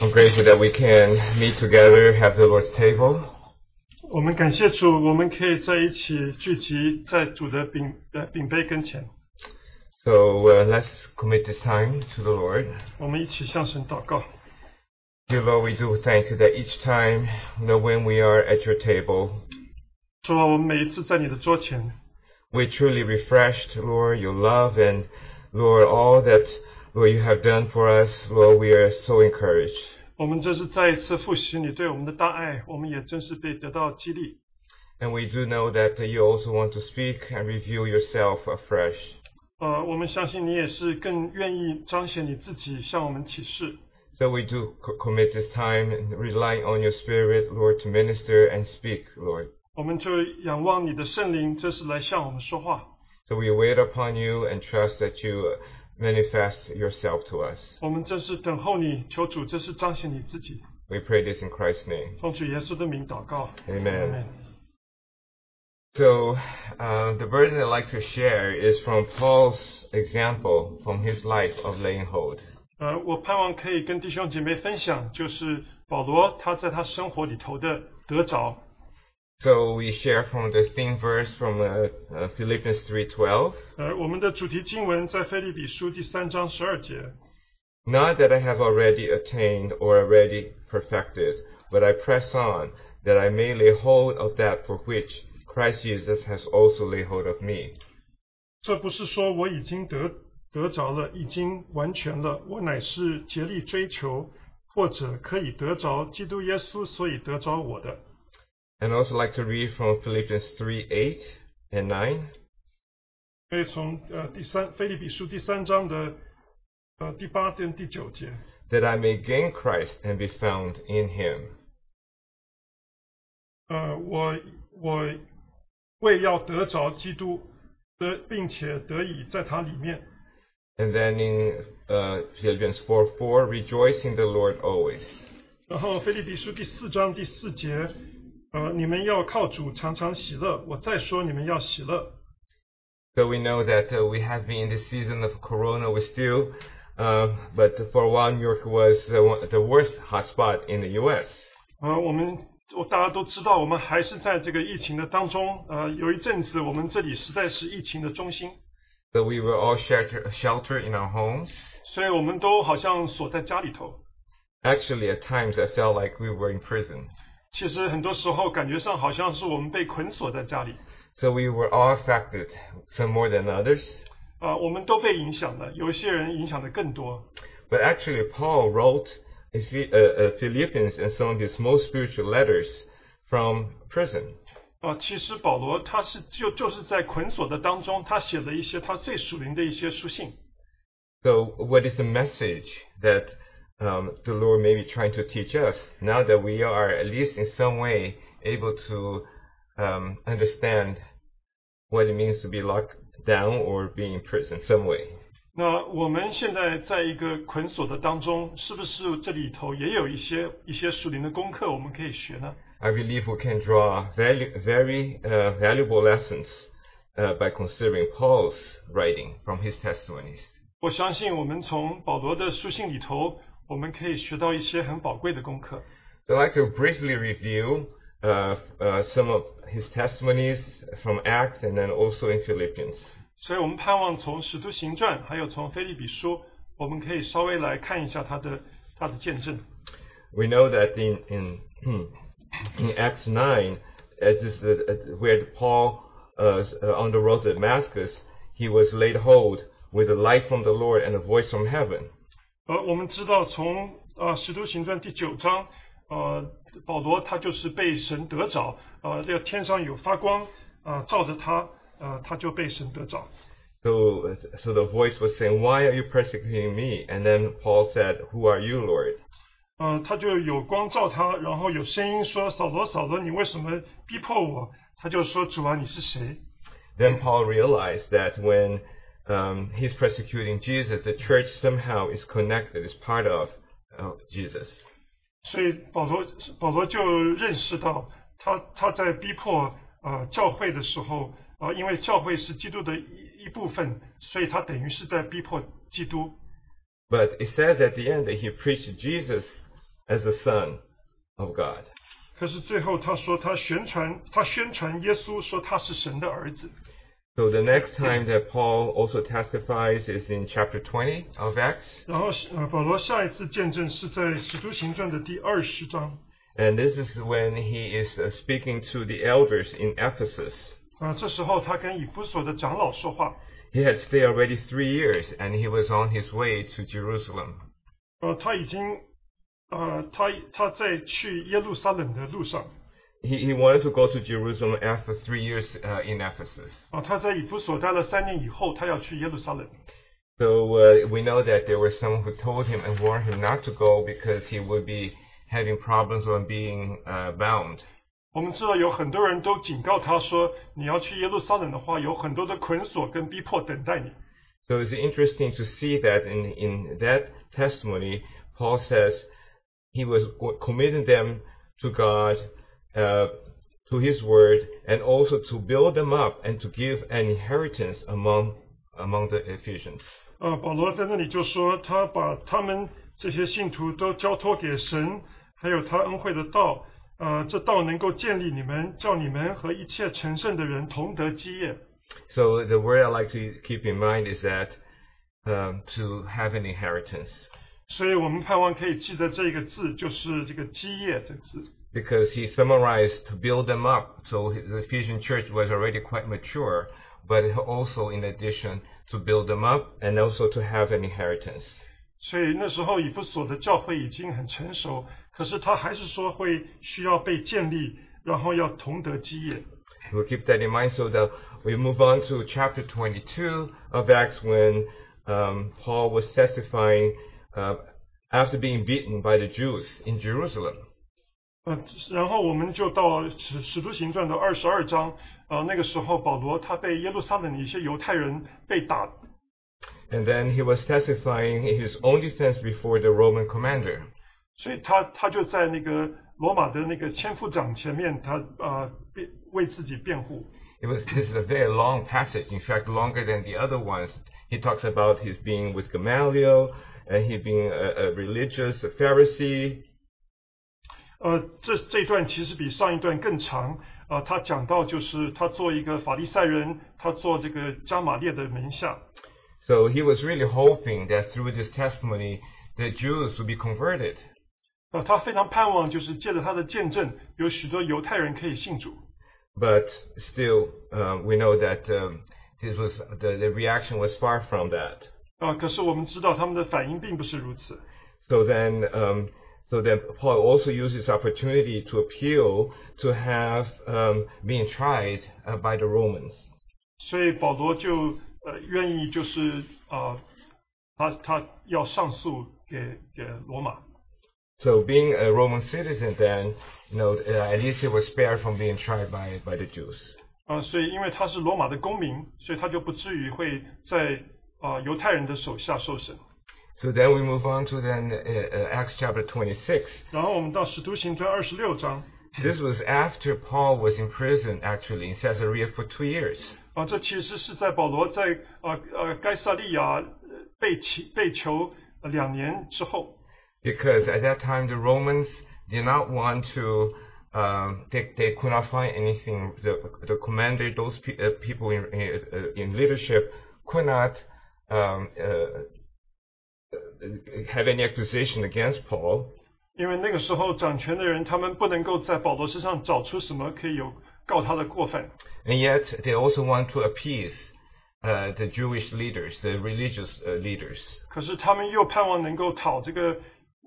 I'm grateful that we can meet together, have the Lord's table. 我们感谢主，我们可以在一起聚集在主的饼呃饼杯跟前， So uh, let's commit this time to the Lord. 我们一起向神祷告。 Dear Lord, we do thank you that each time you know, when we are at your table, 主啊，我们每一次在你的桌前， we're truly refreshed, Lord, your love and Lord, all that Lord you have done for us, Lord, we are so encouraged. 我们这是再一次复习你对我们的大爱，我们也真是被得到激励。 And we do know that you also want to speak and reveal yourself afresh. 呃，我们相信你也是更愿意彰显你自己，向我们启示。 So we do co- commit this time and rely on your Spirit, Lord, to minister and speak, Lord. 我们就仰望你的圣灵，这是来向我们说话。 So we wait upon you and trust that you uh, manifest yourself to us. 我们正是等候你，求主，这是彰显你自己。 We pray this in Christ's name. 奉主耶稣的名祷告。 Amen. So uh, the burden I'd like to share is from Paul's example from his life of laying hold. 呃，我盼望可以跟弟兄姐妹分享，就是保罗他在他生活里头的得着。 So we share from the theme verse from uh, uh, Philippians 3:12. 呃，我们的主题经文在腓立比书第三章十二节。 Not that I have already attained or already perfected, but I press on, that I may lay hold of that for which Christ Jesus has also laid hold of me. 这不是说我已经得得着了，已经完全了，我乃是竭力追求，或者可以得着基督耶稣，所以得着我的。 And I also like to read from Philippians 3:8 and 9. 可以从呃第三腓立比书第三章的呃第八跟第九节。 that I may gain Christ and be found in him. 呃，我我为要得着基督，得并且得以在他里面。 And then in uh, Philippians 4 4, rejoice in the Lord always. 然后腓立比书第四章第四节， 呃，你们要靠主常常喜乐。我再说，你们要喜乐。 So we know that uh, we have been in the season of Corona. We still, uh, but for a while, New York was uh, one- the worst hotspot in the U.S. 呃，我们我大家都知道，我们还是在这个疫情的当中。呃，有一阵子，我们这里实在是疫情的中心， So we were all shelter, sheltered in our homes. 所以我们都好像锁在家里头。 Actually, at times, I felt like we were in prison. 其实很多时候感觉上好像是我们被捆锁在家里。 So we were all affected, some more than others. 啊、我们都被影响了，有一些人影响的更多。 But actually, Paul wrote Ephi- uh, uh, Philippians and some of his most spiritual letters from prison. 啊，其实保罗他是就就是在捆锁的当中，他写了一些他最属灵的一些书信。 So, what is the message that um, the Lord may be trying to teach us now that we are, at least in some way, able to um, understand what it means to be locked down or be in prison some way? 那我们现在在一个捆锁的当中，是不是这里头也有一些一些属灵的功课我们可以学呢？ I believe we can draw value, very uh, valuable lessons uh, by considering Paul's writing from his testimonies. 我相信我们从保罗的书信里头， 我们可以学到一些很宝贵的功课。 So I'd like to briefly review uh, uh, some of his testimonies from Acts and then also in Philippians. 所以我们盼望从使徒行传，还有从菲利比书，我们可以稍微来看一下他的他的见证。 We know that in in, in Acts 9, as is the, uh, where Paul uh, s- uh, on the road to Damascus, he was laid hold with a light from the Lord and a voice from heaven. 呃，我们知道从呃《使徒行传》第九章，呃，保罗他就是被神得着，呃，这个天上有发光，呃，照着他，呃，他就被神得着。 So, uh, so the voice was saying, "Why are you persecuting me?" And then Paul said, "Who are you, Lord?" 呃，他就有光照他，然后有声音说：“扫罗，扫罗，你为什么逼迫我？”他就说：“主啊，你是谁 Then Paul realized that when um, he's persecuting Jesus, the church somehow is connected, is part of uh, Jesus.？” 所以保罗保罗就认识到他他在逼迫呃教会的时候，呃，因为教会是基督的一一部分，所以他等于是在逼迫基督。 But it says at the end that he preached Jesus as the Son of God. 可是最后他说他宣传他宣传耶稣说他是神的儿子。 So the next time that Paul also testifies is in chapter 20 of Acts. 然后呃，保罗下一次见证是在使徒行传的第二十章 And this is when he is uh, speaking to the elders in Ephesus. 啊、这时候他跟以弗所的长老说话， He had stayed already three years and he was on his way to Jerusalem. 呃，他已经呃，他他在去耶路撒冷的路上 He, he wanted to go to Jerusalem after three years uh, in Ephesus. 啊、他在以弗所待了三年以后，他要去耶路撒冷。 So uh, we know that there were some who told him and warned him not to go because he would be having problems on being uh, bound. 我们知道有很多人都警告他说，你要去耶路撒冷的话，有很多的捆锁跟逼迫等待你。 So it's interesting to see that in, in that testimony, Paul says he was committing them to God, uh, to his word, and also to build them up and to give an inheritance among, among the Ephesians. 呃，保罗在那里就说，他把他们这些信徒都交托给神，还有他恩惠的道，呃，这道能够建立你们，叫你们和一切成圣的人同得基业。 So the word I like to keep in mind is that um, to have an inheritance. 所以我们盼望可以记得这个字，就是这个基业这个字。 because he summarized to build them up. So the Ephesian church was already quite mature, but also in addition to build them up and also to have an inheritance. 所以那时候以弗所的教会已经很成熟，可是他还是说会需要被建立，然后要同得基业。 We'll keep that in mind so that we move on to chapter 22 of Acts when um, Paul was testifying uh, after being beaten by the Jews in Jerusalem. 呃，然后我们就到使使徒行传的二十二章，呃，那个时候保罗他被耶路撒冷的一些犹太人被打， And then he was testifying in his own defense before the Roman commander. 所以他他就在那个罗马的那个千夫长前面，他呃辩为自己辩护。 It was this is a very long passage. In fact, longer than the other ones. He talks about his being with Gamaliel and he being a, a religious a Pharisee. 呃，这这一段其实比上一段更长。呃，他讲到就是他做一个法利赛人，他做这个加玛列的门下。So he was really hoping that through this testimony, the Jews would be converted. 呃，他非常盼望就是借着他的见证，有许多犹太人可以信主。But still, uh, we know that um, this was the, the reaction was far from that. 啊、可是我们知道他们的反应并不是如此。So then, um, so then Paul also used this opportunity to appeal to have um, being tried uh, by the Romans. 所以保罗就呃愿意就是啊、他他要上诉给给罗马。 So being a Roman citizen, then you know uh, at least he was spared from being tried by by the Jews. 啊、所以因为他是罗马的公民，所以他就不至于会在啊、犹太人的手下受审。 So then we move on to then uh, uh, Acts chapter 26. 然后我们到使徒行传二十六章 This was after Paul was in prison actually in Caesarea for two years. 啊、这其实是在保罗在啊呃该萨利亚呃被起被囚呃两年之后。 because at that time the Romans did not want to. Um, they, they could not find anything. The, the commander, those pe- uh, people in, in, uh, in leadership, could not um, uh, uh, have any accusation against Paul. 因为那个时候掌权的人，他们不能够在保罗身上找出什么可以有告他的过犯， And yet, they also want to appease uh, the Jewish leaders, the religious uh, leaders. 可是他们又盼望能够讨这个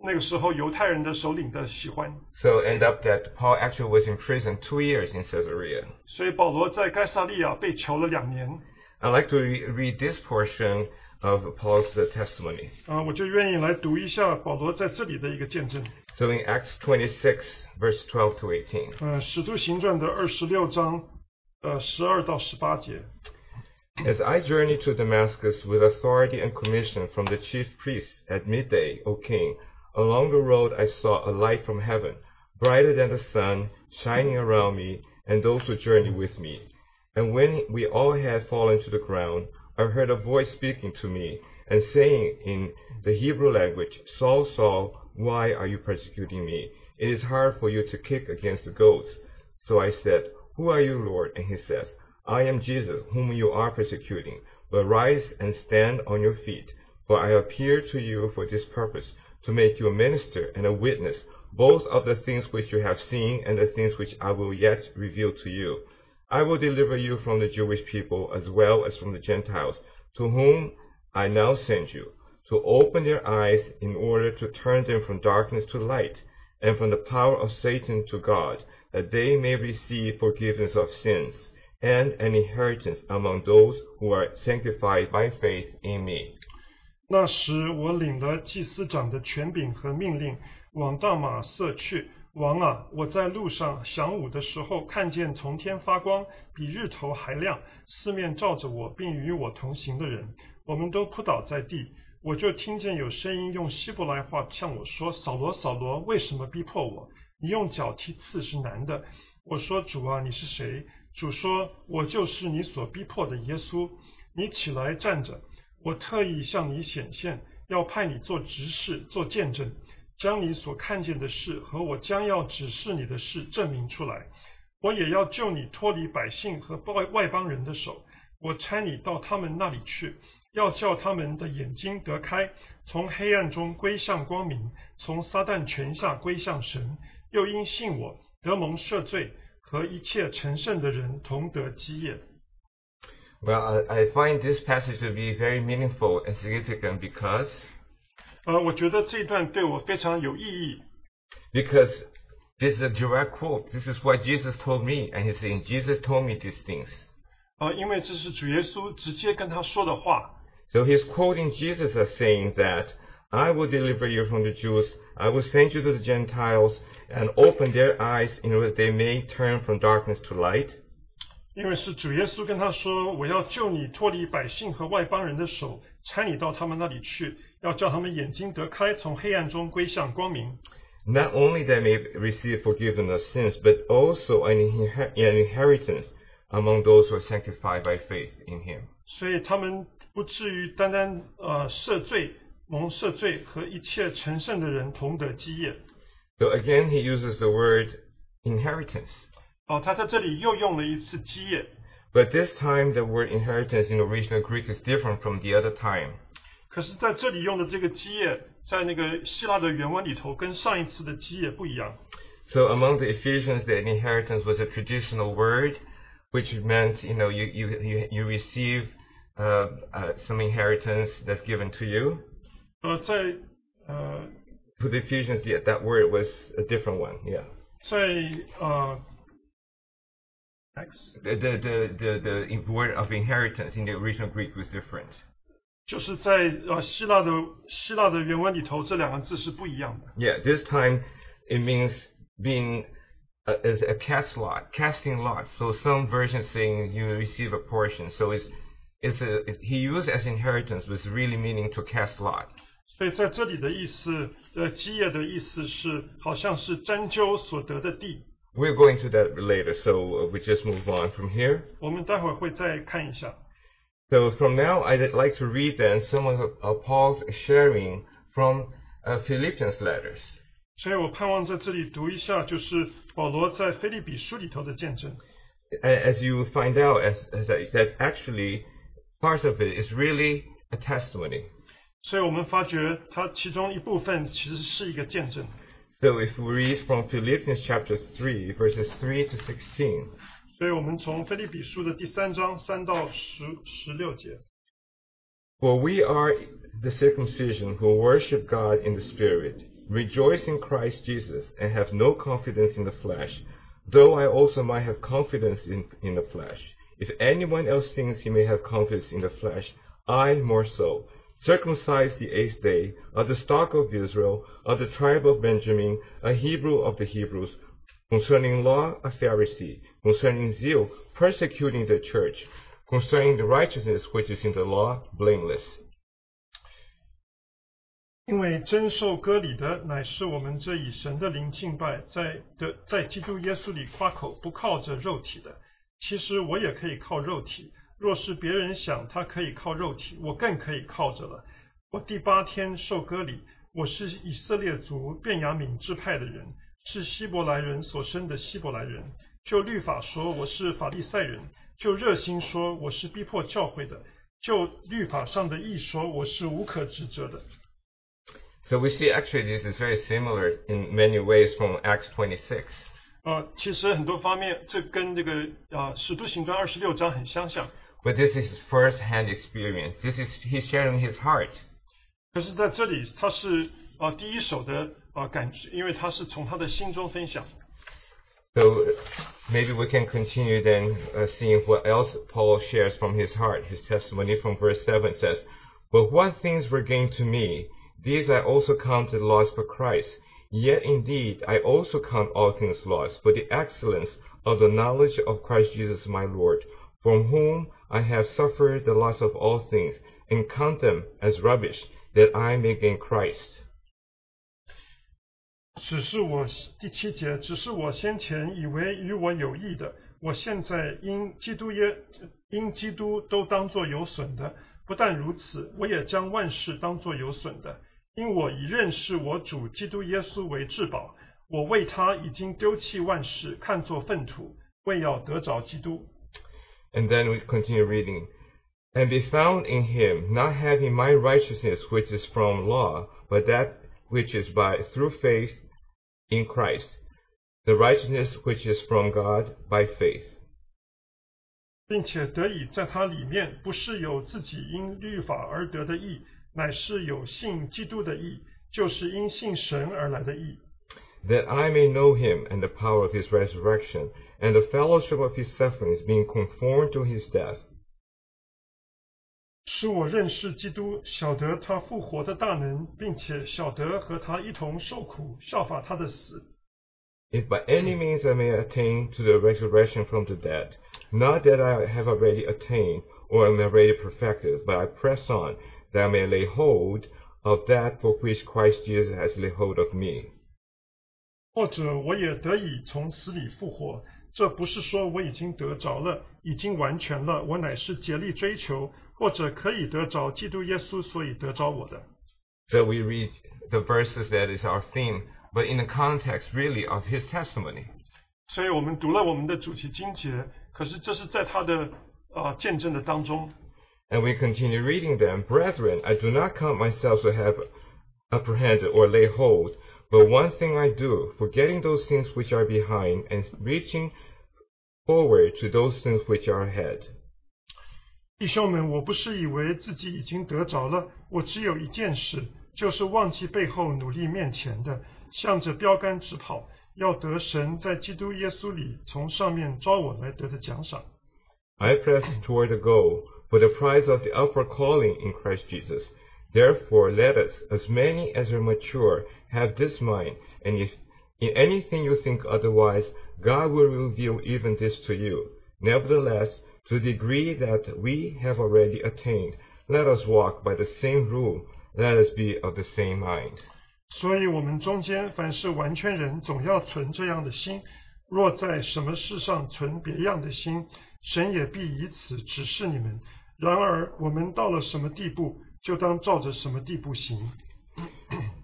那个时候犹太人的首领的喜欢， So end up that Paul actually was in prison two years in Caesarea. 所以保罗在该萨利亚被囚了两年。 I'd like to re- read this portion of Paul's uh, testimony. 啊，我就愿意来读一下保罗在这里的一个见证。 So in Acts 26, verse 12 to 18. 呃，使徒行传的二十六章，呃，十二到十八节。 As I journeyed to Damascus with authority and commission from the chief priests at midday, O king, along the road I saw a light from heaven, brighter than the sun, shining around me and those who journeyed with me. And when we all had fallen to the ground, I heard a voice speaking to me and saying in the Hebrew language, Saul, Saul, Why are you persecuting me? It is hard for you to kick against the goats. So I said, Who are you, Lord? And he says, I am Jesus, whom you are persecuting. But rise and stand on your feet, for I appeared to you for this purpose, to make you a minister and a witness, both of the things which you have seen and the things which I will yet reveal to you. I will deliver you from the Jewish people as well as from the Gentiles, to whom I now send you, to open their eyes in order to turn them from darkness to light, and from the power of Satan to God, that they may receive forgiveness of sins, and an inheritance among those who are sanctified by faith in me. 那时，我领了祭司长的权柄和命令，往大马色去。 王啊，我在路上晌午的时候，看见从天发光，比日头还亮，四面照着我，并与我同行的人，我们都扑倒在地。我就听见有声音用希伯来话向我说：“扫罗，扫罗，为什么逼迫我？你用脚踢刺是难的。”我说：“主啊，你是谁？”主说：“我就是你所逼迫的耶稣。你起来站着，我特意向你显现，要派你做执事，做见证。”将你所看见的事和我将要指示你的事证明出来，我也要救你脱离百姓和外外邦人的手。我差你到他们那里去，要叫他们的眼睛得开，从黑暗中归向光明，从撒旦权下归向神。又因信我得蒙赦罪，和一切成圣的人同得基业。Well, I find this passage to be very meaningful and significant because 呃，我觉得这段对我非常有意义。Because this is a direct quote. This is what Jesus told me, and he's saying, Jesus told me these things. 呃，因为这是主耶稣直接跟他说的话。So he's quoting Jesus as saying that I will deliver you from the Jews, I will send you to the Gentiles, and open their eyes in order they may turn from darkness to light. 因为是主耶稣跟他说：“我要救你脱离百姓和外邦人的手，差你到他们那里去， 要叫他们眼睛得开，从黑暗中归向光明。” Not only they may receive forgiveness of sins, but also an, an inheritance among those who are sanctified by faith in Him. 所以他们不至于单单呃赦罪、蒙赦罪和一切成圣的人同得基业。 So again, he uses the word inheritance. 哦，他在这里又用了一次基业， But this time, the word inheritance in original Greek is different from the other time. 可是在这里用的这个基业，在那个希腊的原文里头跟上一次的基业不一样。 So among the Ephesians, the inheritance was a traditional word, which meant you know you you you, you receive uh, uh, some inheritance that's given to you. 呃，在呃 To the Ephesians, the, that word was a different one. Yeah. 在呃 X The, the the the the word of inheritance in the original Greek was different. 就是在呃希腊的希腊的原文里头，这两个字是不一样的。 Yeah. This time, it means being a, as a cast lot, casting lots. So some versions saying you receive a portion. So it's it's a it, he used as inheritance was really meaning to cast lot. 所以在这里的意思，呃，基业的意思是好像是针灸所得的地。 We're going to that later, so uh, we just move on from here. 我们待会儿会再看一下。 So from now, I'd like to read then some of uh, Paul's sharing from uh, Philippians letters. 所以我盼望在这里读一下，就是保罗在菲利比书里头的见证。 A- As you find out, as, as I, that actually part of it is really a testimony. 所以我们发觉它其中一部分其实是一个见证。 So if we read from Philippians chapter 3, verses 3 to 16, 所以我们从菲利比书的第三章三到十十六节。 For we are the circumcision who worship God in the Spirit, rejoice in Christ Jesus, and have no confidence in the flesh, though I also might have confidence in, in the flesh. If anyone else thinks he may have confidence in the flesh, I more so. Circumcised the eighth day, of the stock of Israel, of the tribe of Benjamin, a Hebrew of the Hebrews, concerning law a Pharisee, concerning zeal persecuting the church, concerning the righteousness which is in the law blameless. 因为真受割礼的乃是我们这以神的灵敬拜，在的在基督耶稣里夸口，不靠着肉体的。其实我也可以靠肉体，若是别人想他可以靠肉体，我更可以靠着了。我第八天受割礼，我是以色列族便雅悯支派的人，是希伯来人所生的希伯来人。就律法说，我是法利赛人；就热心说，我是逼迫教会的；就律法上的义说，我是无可指责的。So we see actually this is very similar in many ways from Acts 26. 呃，其实很多方面，这跟这个啊《使徒行传》二十六章很相像。But this is his first-hand experience. This is he's sharing his heart. 可是在这里，他是啊第一手的 啊感觉，因为他是从他的心中分享。 So maybe we can continue then uh, seeing what else Paul shares from his heart. His testimony from verse 7 says, But what things were gained to me, these I also counted loss for Christ. Yet indeed I also count all things lost for the excellence of the knowledge of Christ Jesus my Lord, from whom I have suffered the loss of all things, and count them as rubbish, that I may gain Christ. 只是我第七节，只是我先前以为与我有益的，我现在因基督耶因基督都当作有损的。不但如此，我也将万事当作有损的，因我已认识我主基督耶稣为至宝。我为他已经丢弃万事，看作粪土，为要得着基督。And then we continue reading. And be found in him, not having my righteousness which is from law, but that which is by through faith in Christ, the righteousness which is from God by faith. 并且得以在他里面，不是有自己因律法而得的义，乃是有信基督的义，就是因信神而来的义。 That I may know him and the power of his resurrection, and the fellowship of his sufferings, being conformed to his death, 使我认识基督，晓得他复活的大能，并且晓得和他一同受苦，效法他的死。 if by any means I may attain to the resurrection from the dead. Not that I have already attained or am already perfected, but I press on, that I may lay hold of that for which Christ Jesus has laid hold of me. 或者我也得以从死里复活。这不是说我已经得着了， 已经完全了，我乃是竭力追求，或者可以得着基督耶稣，所以得着我的。 So we read the verses that is our theme, but in the context really of his testimony. 所以我们读了我们的主题经节，可是这是在他的啊、呃见证的当中。 And we continue reading them. Brethren, I do not count myself to have apprehended or lay hold, but one thing I do, forgetting those things which are behind and reaching forward to those things which are ahead. 弟兄们，我不是以为自己已经得着了，我只有一件事，就是忘记背后努力面前的，向着标杆直跑，要得神在基督耶稣里从上面招我来得的奖赏。 I press toward the goal for the prize of the upward calling in Christ Jesus. Therefore, let us, as many as are mature, have this mind, and if in anything you think otherwise, God will reveal even this to you. Nevertheless, to the degree that we have already attained, let us walk by the same rule, let us be of the same mind. 所以，我们中间凡是完全人，总要存这样的心；若在什么事上存别样的心，神也必以此指示你们。然而，我们到了什么地步，就当照着什么地步行。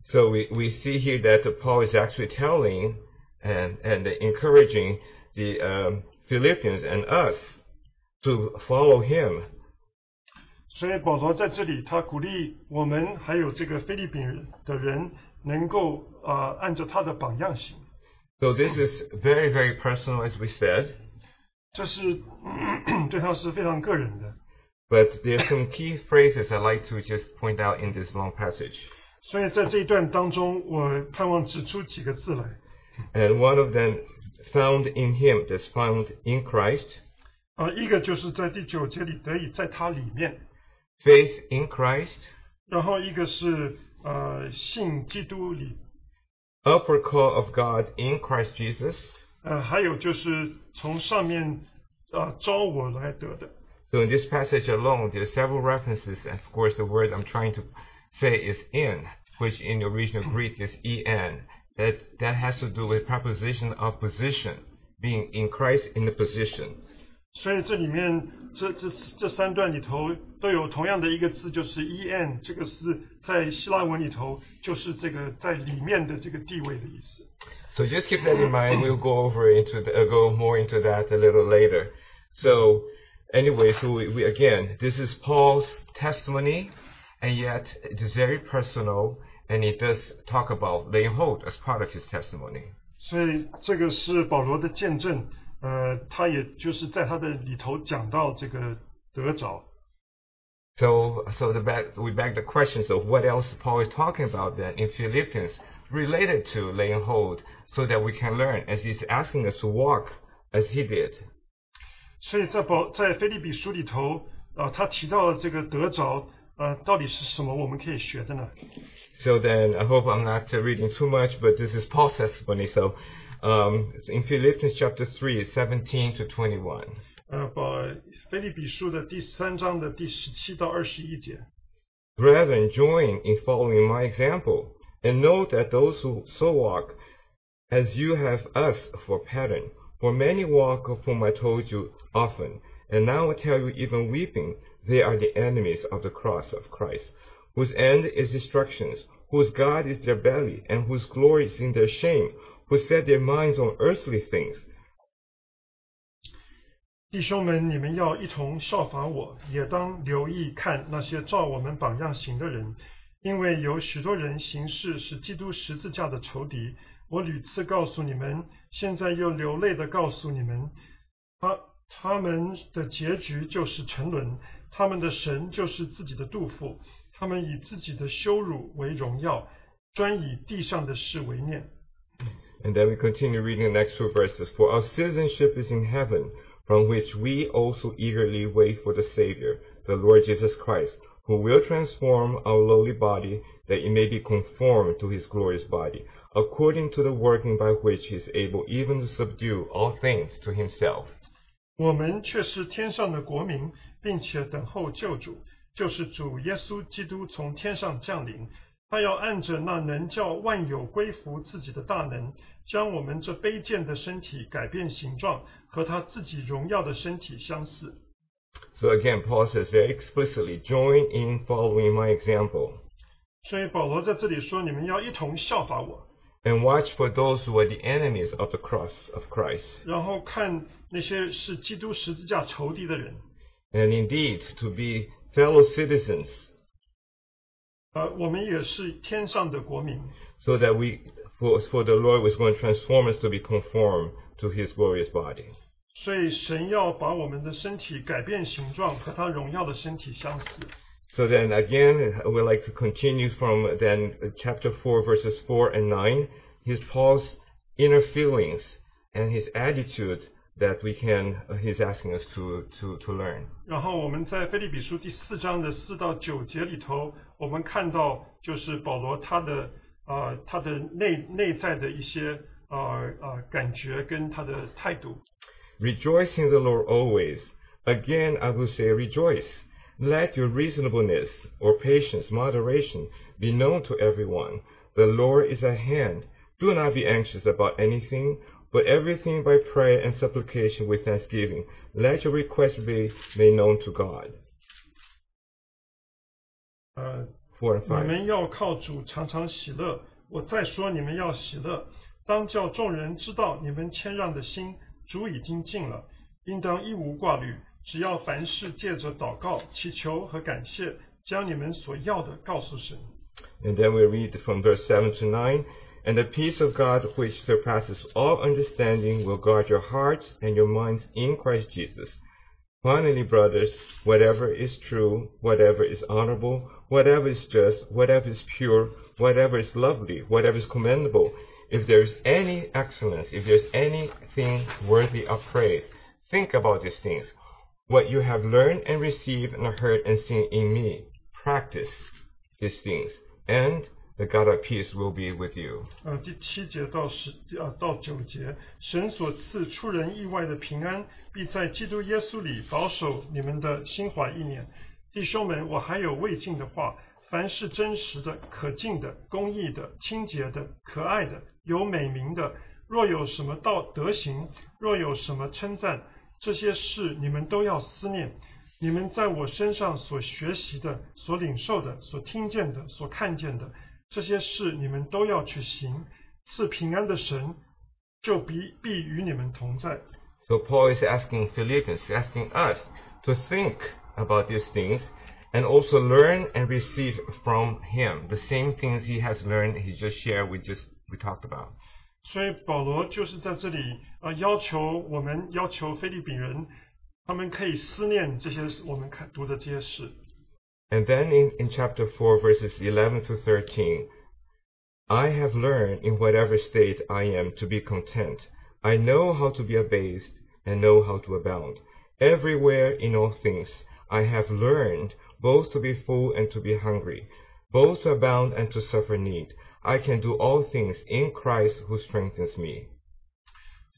So we, we see here that Paul is actually telling and, and encouraging the um, Philippians and us to follow him. 所以，保罗在这里，他鼓励我们还有这个菲律宾人的人，能够啊、呃按照他的榜样行。 So this is very, very personal, as we said, 这是对他是非常个人的。 but there are some key phrases I'd like to just point out in this long passage. 所以在这一段当中，我盼望指出几个字来。 And one of them found in him, that's found in Christ, 啊、一个就是在第九节里得以在他里面， faith in Christ, 然后一个是呃信基督里， upward call of God in Christ Jesus. 呃还有就是从上面啊、招我来得的。 So in this passage alone, there are several references, and of course the word I'm trying to say is in, which in the original Greek is en. that that has to do with preposition of position, being in Christ in the position. 所以这里面这这这三段里头都有同样的一个字，就是 en，这个是在希腊文里头就是这个在里面的这个地位的意思。So just keep that in mind. We'll go over into uh, go more into that a little later. So anyway, so we, we again, this is Paul's testimony, and yet it is very personal. And it does talk about lay hold as part of his testimony. 所以这个是保罗的见证，呃，他也就是在他的里头讲到这个得着。So, so the back, we back the questions of what else Paul is talking about then in Philippians related to laying hold, so that we can learn as he's asking us to walk as he did. 所以在保在菲利比书里头啊，他提到了这个得着，呃，到底是什么？我们可以学的呢？ So then, I hope I'm not uh, reading too much, but this is Paul's testimony. So, um, it's in Philippians chapter 3, 17 to 21. 呃，把菲利比书的第三章的第十七到二十一节。 Brethren, join in following my example, and note that those who so walk, as you have us for pattern. For many walk of whom I told you often, and now I tell you even weeping, they are the enemies of the cross of Christ, whose end is destruction, whose God is their belly, and whose glory is in their shame, who set their minds on earthly things. 弟兄们，你们要一同效法我，也当留意看那些照我们榜样行的人，因为有许多人行事是基督十字架的仇敌。我屡次告诉你们，现在又流泪的告诉你们，他他们的结局就是沉沦，他们的神就是自己的肚腹，他们以自己的羞辱为荣耀，专以地上的事为念。 And then we continue reading the next two verses. For our citizenship is in heaven, from which we also eagerly wait for the Savior, the Lord Jesus Christ, who will transform our lowly body, that it may be conformed to his glorious body, according to the working by which he is able even to subdue all things to himself. 我们却是天上的国民，并且等候救主，就是主耶稣基督从天上降临。他要按着那能叫万有归服自己的大能，将我们这卑贱的身体改变形状，和他自己荣耀的身体相似。So again, Paul says very explicitly, join in following my example, 所以保罗在这里说：“你们要一同效法我，and watch for those who are the enemies of the cross of Christ. 然后看那些是基督十字架仇敌的人。 And indeed, to be fellow citizens 呃，我们也是天上的国民， so that we, for, for the Lord was going to transform us to be conformed to his glorious body. 所以神要把我们的身体改变形状，和他荣耀的身体相似。 So then again, we'd like to continue from then uh, chapter 4 verses 4 and 9. Here's Paul's inner feelings and his attitude that we can, uh, he's asking us to, to, to learn. 然后我们在菲利比书第四章的四到九节里头，我们看到就是保罗他的呃他的内内在的一些呃呃感觉跟他的态度。 Rejoice in the Lord always. Again, I will say rejoice. Let your reasonableness or patience, moderation be known to everyone. The Lord is at hand. Do not be anxious about anything, but everything by prayer and supplication with thanksgiving. Let your requests be made known to God. 呃， Four and 你 five. 们要靠主常常喜乐。我再说，你们要喜乐，当叫众人知道你们谦让的心，主已经尽了，应当一无挂虑， 只要凡事借着祷告、祈求和感谢，将你们所要的告诉神。 And then we read from verse 7 to 9. And the peace of God, which surpasses all understanding, will guard your hearts and your minds in Christ Jesus. Finally, brothers, whatever is true, whatever is honorable, whatever is just, whatever is pure, whatever is lovely, whatever is commendable, if there is any excellence, if there is anything worthy of praise, think about these things. What you have learned and received and heard and seen in me, practice these things, and the God of peace will be with you. 呃，第七节到十呃到九节，神所赐出人意外的平安，必在基督耶稣里保守你们的心怀意念。弟兄们，我还有未尽的话：凡是真实的、可敬的、公义的、清洁的、可爱的、有美名的，若有什么道德行，若有什么称赞，这些事你们都要思念。你们在我身上所学习的、所领受的、所听见的、所看见的这些事，你们都要去行。赐平安的神就必必与你们同在。So Paul is asking Philippians, asking us to think about these things and also learn and receive from him the same things he has learned, he just shared, we just we talked about. 所以保罗就是在这里啊、呃要求我们要求菲利比人，他们可以思念这些我们看读的这些事。 And then in, in chapter 4, verses 11 to 13, I have learned in whatever state I am to be content. I know how to be abased and know how to abound. Everywhere in all things I have learned both to be full and to be hungry, both to abound and to suffer need. I can do all things in Christ who strengthens me.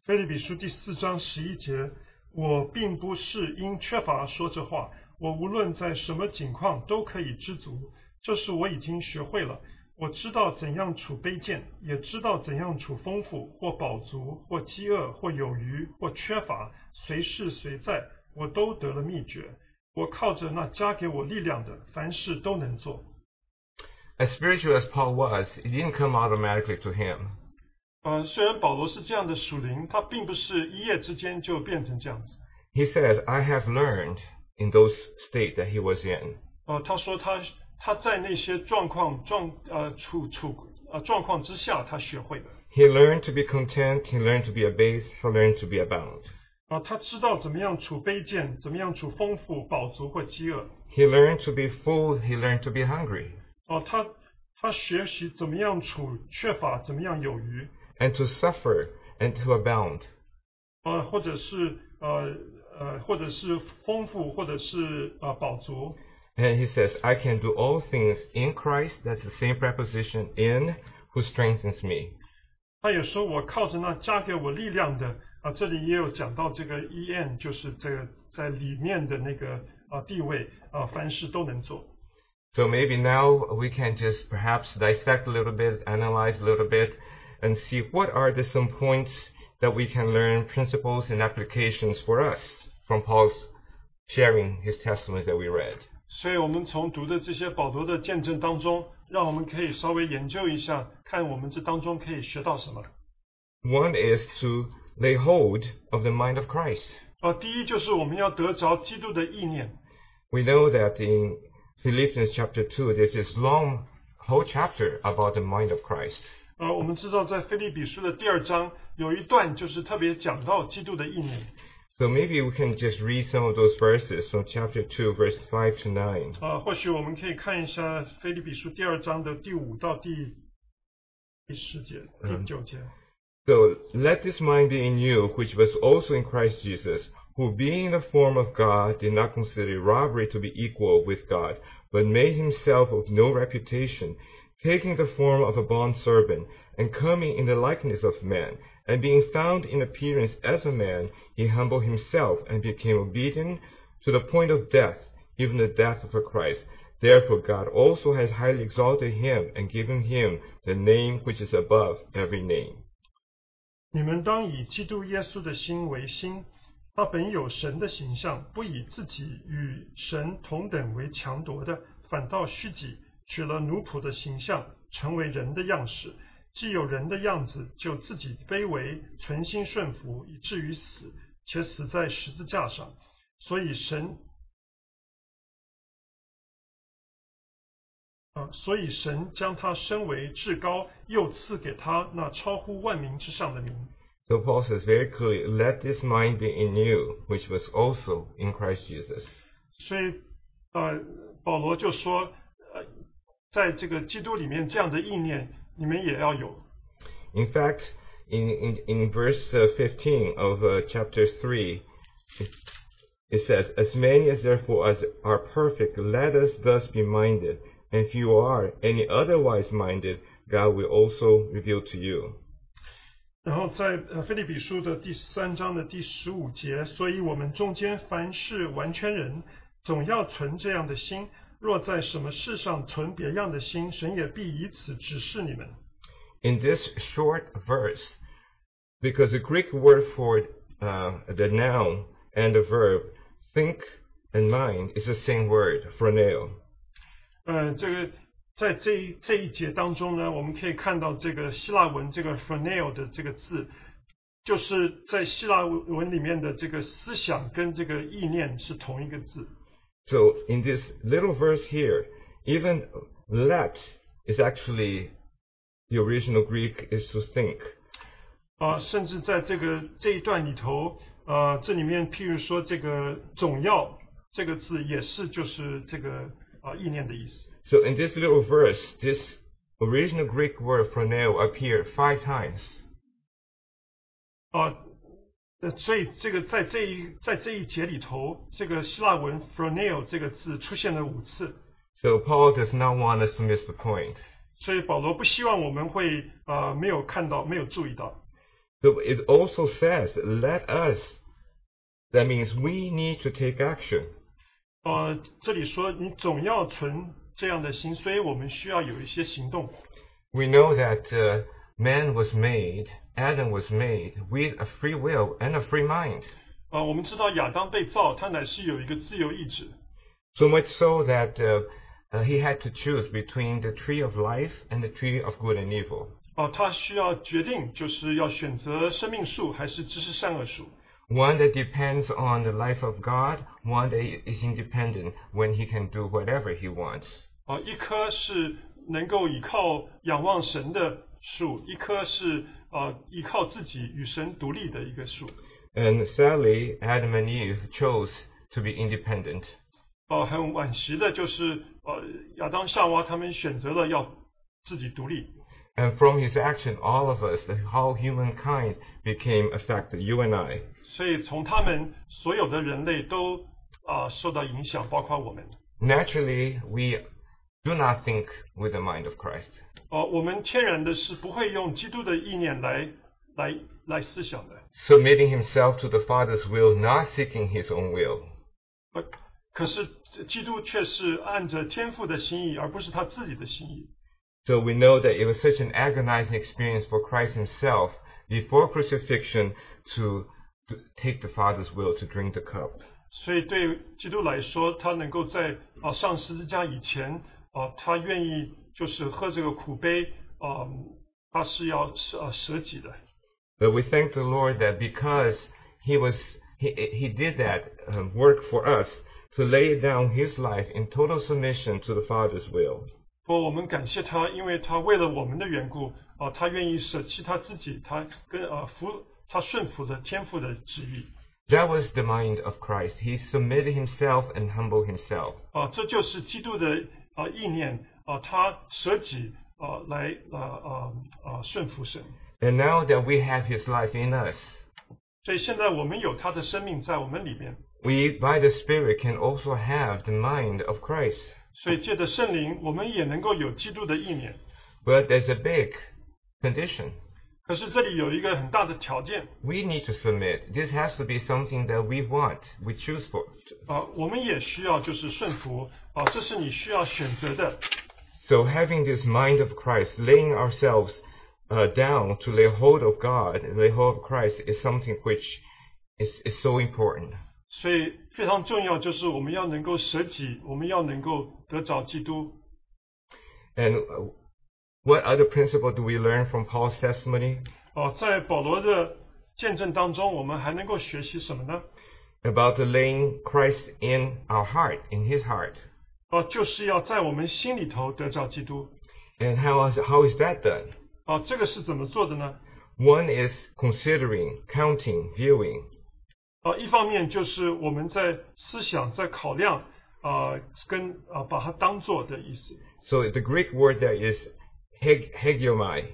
菲利比书第四章十一节，我并不是因缺乏说这话，我无论在什么境况都可以知足，这是我已经学会了。我知道怎样处卑贱，也知道怎样处丰富，或饱足，或饥饿，或有余，或缺乏，随事随在，我都得了秘诀。我靠着那加给我力量的，凡事都能做。As spiritual as Paul was, it didn't come automatically to him. 呃，虽然保罗是这样的属灵，他并不是一夜之间就变成这样子。 He says, I have learned in those state that he was in. 呃，他说他他在那些状况状呃处处呃状况之下，他学会的。 He learned to be content, he learned to be abased, he learned to be abound. 啊、他知道怎么样处卑贱，怎么样处丰富、饱足或饥饿。 He learned to be full, he learned to be hungry. 哦、他他学习怎么样处缺乏，怎么样有余， And to suffer and to abound. 呃，或者是呃呃，或者是丰富，或者是呃饱足。 And he says, I can do all things in Christ, that's the same preposition, in, who strengthens me. 他也说我靠着那加给我力量的啊、这里也有讲到这个 E N，就是这个在里面的那个啊、地位啊、凡事都能做。 So maybe now we can just perhaps dissect a little bit, analyze a little bit, and see what are the some points that we can learn principles and applications for us from Paul's sharing his testimonies that we read. 所以我们从读的这些保罗的见证当中，让我们可以稍微研究一下，看我们这当中可以学到什么。 One is to lay hold of the mind of Christ. 呃，第一就是我们要得着基督的意念。 We know that in Philippians chapter 2, there's this long whole chapter about the mind of Christ. 呃，我们知道在腓立比书的第二章有一段就是特别讲到基督的意念。 So maybe we can just read some of those verses from chapter 2, verse 5 to 9. 呃，或许我们可以看一下腓立比书第二章的第五到第第十节、第九节。 So let this mind be in you, which was also in Christ Jesus, who being in the form of God did not consider robbery to be equal with God, but made himself of no reputation, taking the form of a bondservant, and coming in the likeness of man, and being found in appearance as a man, he humbled himself and became obedient to the point of death, even the death of a Christ. Therefore God also has highly exalted him and given him the name which is above every name. 你们当以基督耶稣的心为心。 他本有神的形象，不以自己与神同等为强夺的，反倒虚己，取了奴仆的形象，成为人的样式。既有人的样子，就自己卑微，存心顺服，以至于死，且死在十字架上。所以神，啊，所以神将他升为至高，又赐给他那超乎万名之上的名。So Paul says very clearly, let this mind be in you, which was also in Christ Jesus. 所以，呃，保罗就说，呃，在这个基督里面这样的意念，你们也要有。 In fact, in, in, in verse uh, 15 of uh, chapter 3, it, it says, As many as therefore as are perfect, let us thus be minded. And if you are any otherwise minded, God will also reveal to you. 然后在呃腓立比书的第三章的第十五节，所以我们中间凡是完全人，总要存这样的心。若在什么事上存别样的心，神也必以此指示你们。 In this short verse, because the Greek word for uh, the noun and the verb think and mind is the same word, phroneo. 呃，这个 在这一这一节当中呢，我们可以看到这个希腊文这个 phroneo 的这个字，就是在希腊文里面的这个思想跟这个意念是同一个字。So in this little verse here, even let is actually the original Greek is to think. 啊、甚至在这个这一段里头，呃，这里面譬如说这个总要这个字也是就是这个啊、意念的意思。So in this little verse, this original Greek word phroneo appeared five times. 啊，呃，所以这个在这一在这一节里头，这个希腊文 phroneo 这个字出现了五次， So Paul does not want us to miss the point. 所以保罗不希望我们会啊、没有看到没有注意到。 So it also says, let us. That means we need to take action. 呃，这里说你总要存 这样的心，所以我们需要有一些行动。 We know that uh, man was made, Adam was made with a free will and a free mind. 啊、我们知道亚当被造，他乃是有一个自由意志。 So much so that uh, uh, he had to choose between the tree of life and the tree of good and evil. 哦、他需要决定，就是要选择生命树还是知识善恶树。 One that depends on the life of God, one that is independent when he can do whatever he wants. 啊、一棵是能够依靠仰望神的树，一棵是啊、依靠自己与神独立的一个树。 And sadly, Adam and Eve chose to be independent. 哦、很惋惜的就是，呃，亚当夏娃他们选择了要自己独立。 And from his action, all of us, the whole humankind, became affected, you and I. 所以从他们所有的人类都啊、受到影响，包括我们。 Naturally, we do not think with the mind of Christ. 哦、我们天然的是不会用基督的意念来来来思想的。 Submitting himself to the Father's will, not seeking his own will. 呃，可是基督却是按着天父的心意，而不是他自己的心意。 So we know that it was such an agonizing experience for Christ himself before crucifixion to, to take the Father's will to drink the cup. 所以对基督来说，他能够在啊、上十字架以前 啊、他愿意就是喝这个苦杯啊、他是要舍啊舍己的。 But we thank the Lord that because he was he, he did that um, work for us to lay down his life in total submission to the Father's will. 不过我们感谢他，因为他为了我们的缘故啊、他愿意舍弃他自己，他跟啊服他顺服了天父的旨意 That was the mind of Christ. He submitted himself and humbled himself. 啊、这就是基督的 啊、意念啊、他舍己啊、来啊啊啊顺服神。 And now that we have his life in us, 所以现在我们有他的生命在我们里面， we by the Spirit can also have the mind of Christ. 所以借着圣灵，我们也能够有基督的意念。 But there's a big condition. 可是这里有一个很大的条件 We need to submit. This has to be something that we want, we choose for. 啊、我们也需要就是顺服啊、这是你需要选择的。 So having this mind of Christ, laying ourselves uh, down to lay hold of God, lay hold of Christ, is something which is, is so important. 所以非常重要，就是我们要能够舍己，我们要能够得着基督。 And uh, what other principle do we learn from Paul's testimony? 哦、在保罗的见证当中，我们还能够学习什么呢？ About the laying Christ in our heart, in his heart. 哦、就是要在我们心里头得着基督。 And how is, how is that done? 哦、这个是怎么做的呢？ One is considering, counting, viewing. 啊，一方面就是我们在思想、在考量，啊、跟啊、把它当做的意思。 So the Greek word there is heg, hegiomai.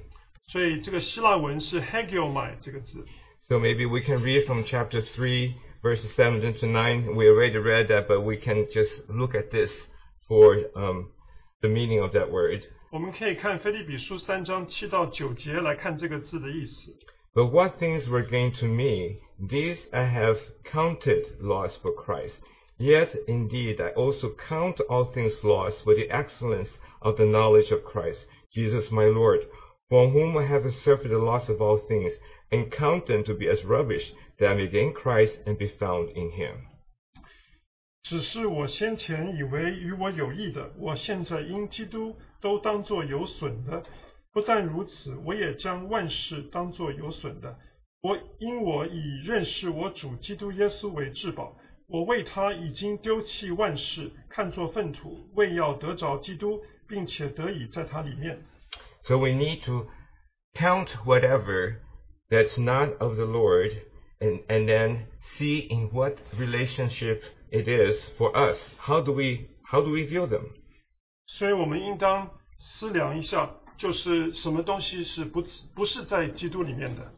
所以这个希腊文是 hegiomai 这个字。 So maybe we can read from chapter 3, verses 7 to 9. We already read that, but we can just look at this for um, the meaning of that word. 我们可以看菲利比书三章七到九节来看这个字的意思。 But what things were gained to me, these I have counted loss for Christ. Yet indeed I also count all things lost for the excellence of the knowledge of Christ, Jesus my Lord, For whom I have suffered the loss of all things, and count them to be as rubbish, that I may gain Christ and be found in him. 只是我先前以为与我有益的，我现在因基督都当作有损的。不但如此，我也将万事当作有损的。我因我以认识我主基督耶稣为至宝，我为他已经丢弃万事，看作粪土，为要得着基督，并且得以在他里面。 So we need to count whatever that's not of the Lord and, and then see in what relationship it is for us. How do we how do we view them? 所以我们应当思量一下，就是什么东西是不不是在基督里面的。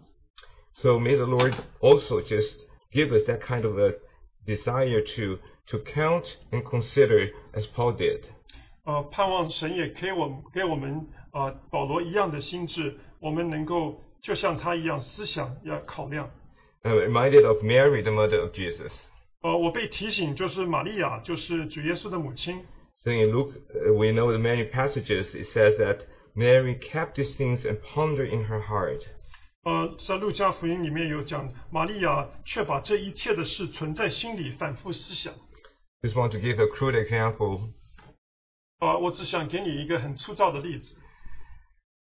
So may the Lord also just give us that kind of a desire to to count and consider as Paul did. 呃，盼望神也给我们给我们啊、呃保罗一样的心智，我们能够就像他一样思想要考量。 I'm reminded of Mary, the mother of Jesus. 呃，我被提醒，就是玛利亚，就是主耶稣的母亲。 So in Luke, uh, we know in many passages it says that Mary kept these things and pondered in her heart. 呃，在路加福音里面有讲，玛利亚却把这一切的事存在心里，反复思想。 Just want to give a crude example. 啊、我只想给你一个很粗糙的例子。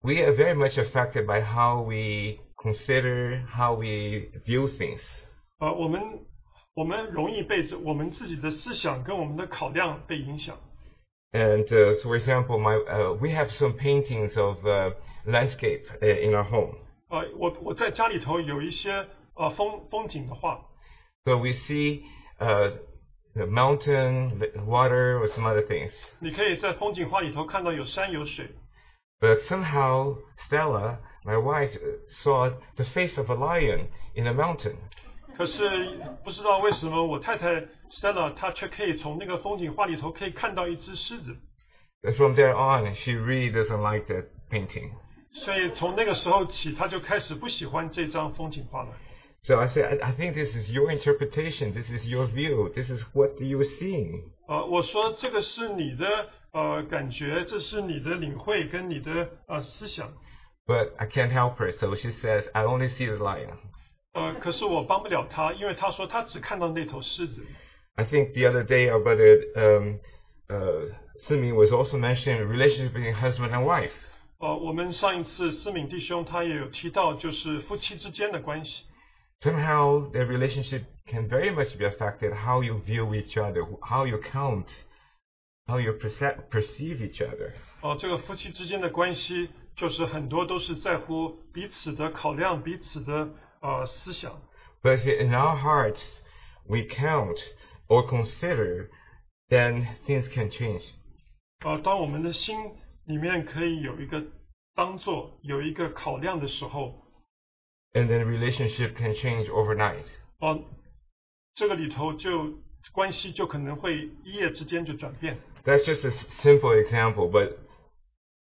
We are very much affected by how we consider, how we view things. 呃，我们我们容易被这我们自己的思想跟我们的考量被影响。 And uh, so, for example, my, uh, we have some paintings of uh, landscape uh, in our home. 呃，我我在家里头有一些呃风风景的画， So we see uh, the mountain, the water, or some other things. 你可以在风景画里头看到有山有水。 But somehow Stella, my wife, uh, saw the face of a lion in a mountain. 可是不知道为什么，我太太 Stella 她却可以从那个风景画里头可以看到一只狮子。 And from there on, she really doesn't like that painting. 所以从那个时候起，她就开始不喜欢这张风景画了。 So I said, I, I think this is your interpretation. This is your view. This is what you're seeing. 呃，我说这个是你的呃感觉，这是你的领会跟你的呃思想。 But I can't help her. So she says, I only see the lion. 呃，可是我帮不了她，因为她说她只看到那头狮子。 I think the other day our brother um, uh, Simi was also mentioning a relationship between husband and wife. 呃，我们上一次思敏弟兄他也有提到，就是夫妻之间的关系。 Somehow the relationship can very much be affected how you view each other, how you count, how you perce- perceive each other. 哦、这个夫妻之间的关系，就是很多都是在乎彼此的考量、彼此的呃思想。 But if in our hearts we count or consider, then things can change. 呃，当我们的心里面可以有一个当做有一个考量的时候， And then relationship can change overnight. 哦、这个里头就关系就可能会一夜之间就转变。 That's just a s- simple example, but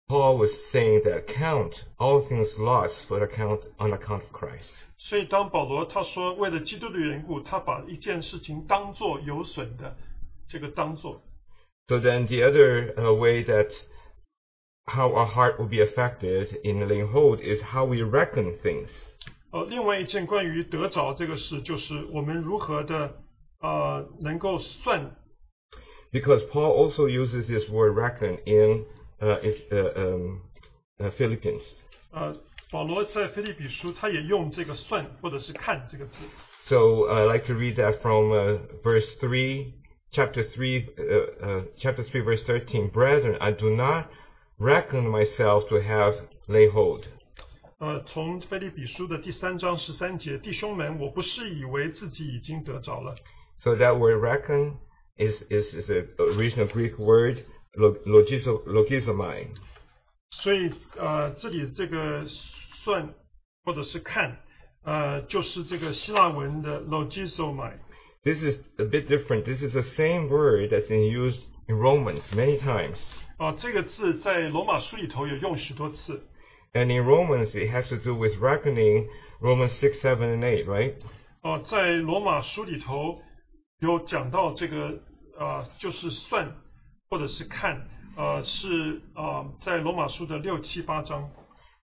Paul was saying that count all things lost for account on account of Christ. 所以当保罗他说为了基督的缘故，他把一件事情当做有损的，这个当做。 So then the other uh, way that how our heart will be affected in laying hold is how we reckon things. 呃，另外一件关于得着这个事，就是我们如何的呃能够算。Because Paul also uses this word reckon in uh, if, uh, um, uh, Philippians. 呃，保罗在菲利比书，他也用这个“算”或者是“看”这个字。So I like to read that from uh, verse three, chapter three, uh, uh, chapter three, verse thirteen. Brethren, I do not reckon myself to have laid hold. 呃，从腓立比书的第三章十三节，弟兄们，我不是以为自己已经得着了。So that word reckon is, is, is a original Greek word, log- logizo- logizomai. 所以呃，这里这个算或者是看，呃，就是这个希腊文的 logizomai。This is a bit different. This is the same word that's in use in Romans many times. 啊、这个字在罗马书里头有用许多次。And in Romans, it has to do with reckoning Romans 6, 7, and 8, right? 哦、在罗马书里头有讲到这个，呃，就是算或者是看，呃，是呃，在罗马书的六七八章。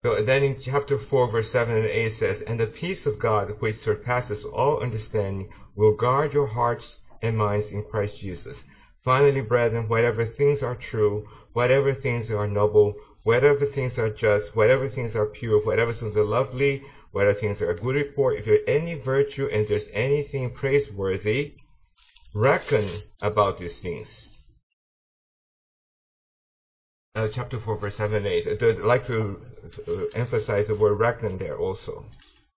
So then in chapter 4, verse 7 and 8 says, And the peace of God, which surpasses all understanding, will guard your hearts and minds in Christ Jesus. Finally, brethren, whatever things are true, whatever things are noble, whatever things are just, whatever things are pure, whatever things are lovely, whatever things are good report, if there's any virtue and there's anything praiseworthy, reckon about these things. Uh, chapter 4, verse 7 and 8. I'd like to uh, emphasize the word reckon there also.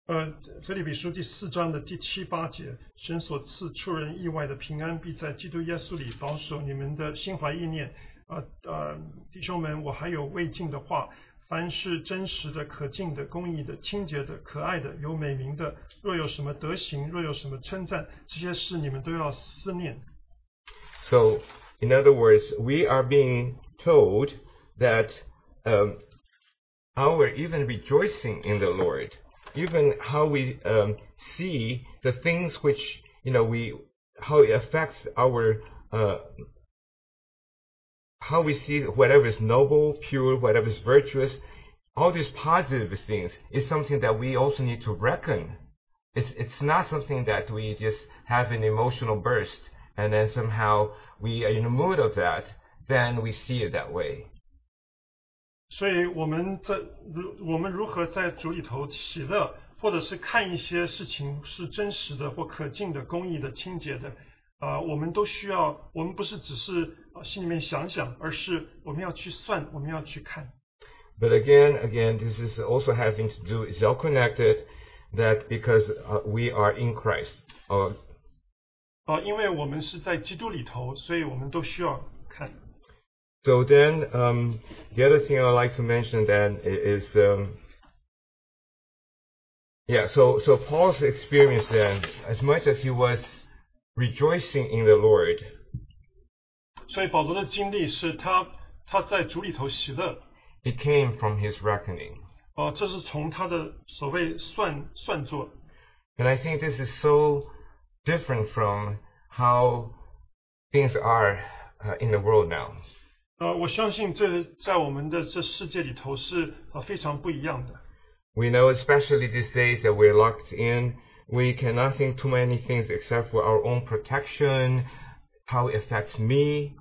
呃，菲利比书第四章的第七八节，神所赐出人意外的平安，必在基督耶稣里保守你们的心怀意念。 啊呃，弟兄们，我还有未尽的话，凡是真实的、可敬的、公义的、清洁的、可爱的、有美名的，若有什么德行，若有什么称赞，这些事你们都要思念。 So, in other words, we are being told that um, our even rejoicing in the Lord, even how we um, see the things which you know we how it affects our uh, how we see whatever is noble, pure, whatever is virtuous, all these positive things is something that we also need to reckon. It's it's not something that we just have an emotional burst and then somehow we are in the mood of that, then we see it that way. 所以我们在如我们如何在主里头喜乐，或者是看一些事情是真实的或可敬的、公义的、清洁的， 啊、我们都需要，我们不是只是啊心里面想想，而是我们要去算，我们要去看。 But again, again, this is also having to do, it's all connected that because uh, we are in Christ. Uh, 啊、因为我们是在基督里头，所以我们都需要看。 so then, um, the other thing I'd like to mention then i- is, um, yeah, so, so Paul's experience then, as much as he was rejoicing in the Lord, 所以保罗的经历是他他在主里头喜乐， it came from his reckoning. 啊、这是从他的所谓算算作。 And I think this is so different from how things are uh, in the world now. 呃，我相信这在我们的这世界里头是啊非常不一样的。 We know, especially these days that we're locked in, we cannot think too many things except for our own protection, how it affects me.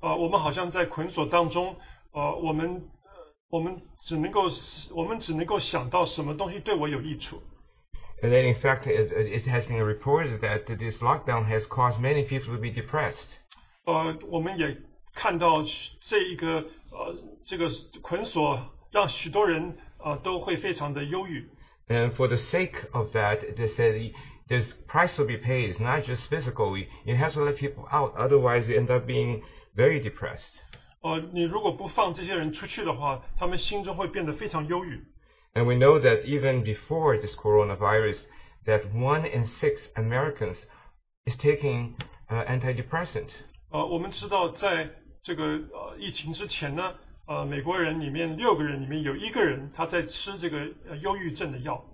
啊，我们好像在捆锁当中，呃，我们呃我们只能够我们只能够想到什么东西对我有益处。 And then, in fact, it, it has been reported that this lockdown has caused many people to be depressed. 呃，我们也看到这一个呃这个捆锁让许多人呃都会非常的忧郁。 And for the sake of that, they said there's price to be paid. It's not just physical. You have to let people out, otherwise they end up being very depressed. 呃，你如果不放这些人出去的话，他们心中会变得非常忧郁。 And we know that even before this coronavirus, that one in six Americans is taking uh, antidepressant. 呃，我们知道在这个呃疫情之前呢， 呃，美国人里面六个人里面有一个人他在吃这个呃忧郁症的药。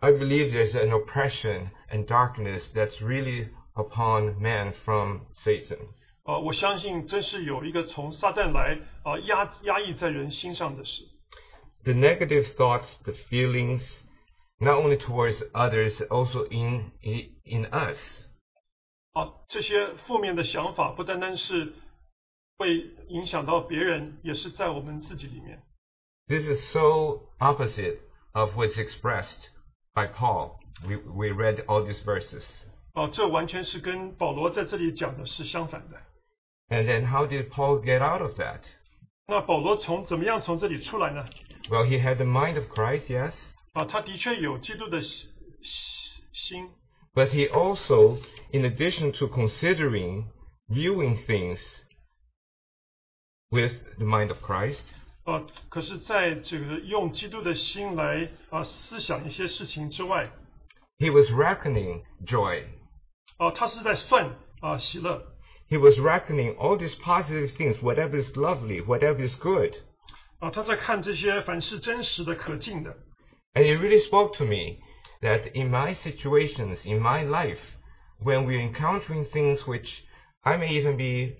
I believe there's an oppression and darkness that's really upon man from Satan. 呃，我相信这是有一个从撒旦来啊、呃压压抑在人心上的事。The negative thoughts, the feelings, not only towards others, also in in us. 啊，这些负面的想法不单单是 会影响到别人，也是在我们自己里面。 This is so opposite of what's expressed by Paul. We we read all these verses. 啊，这完全是跟保罗在这里讲的是相反的。 And then how did Paul get out of that? 那保罗从怎么样从这里出来呢？ Well, he had the mind of Christ, yes, 啊，他的确有基督的心心， but he also, in addition to considering viewing things with the mind of Christ, 啊，可是在这个用基督的心来啊思想一些事情之外， he was reckoning joy. 啊，他是在算啊喜乐， He was reckoning all these positive things, whatever is lovely, whatever is good. 啊，他在看这些凡是真实的、可敬的， And it really spoke to me that in my situations, in my life, when we're encountering things which I may even be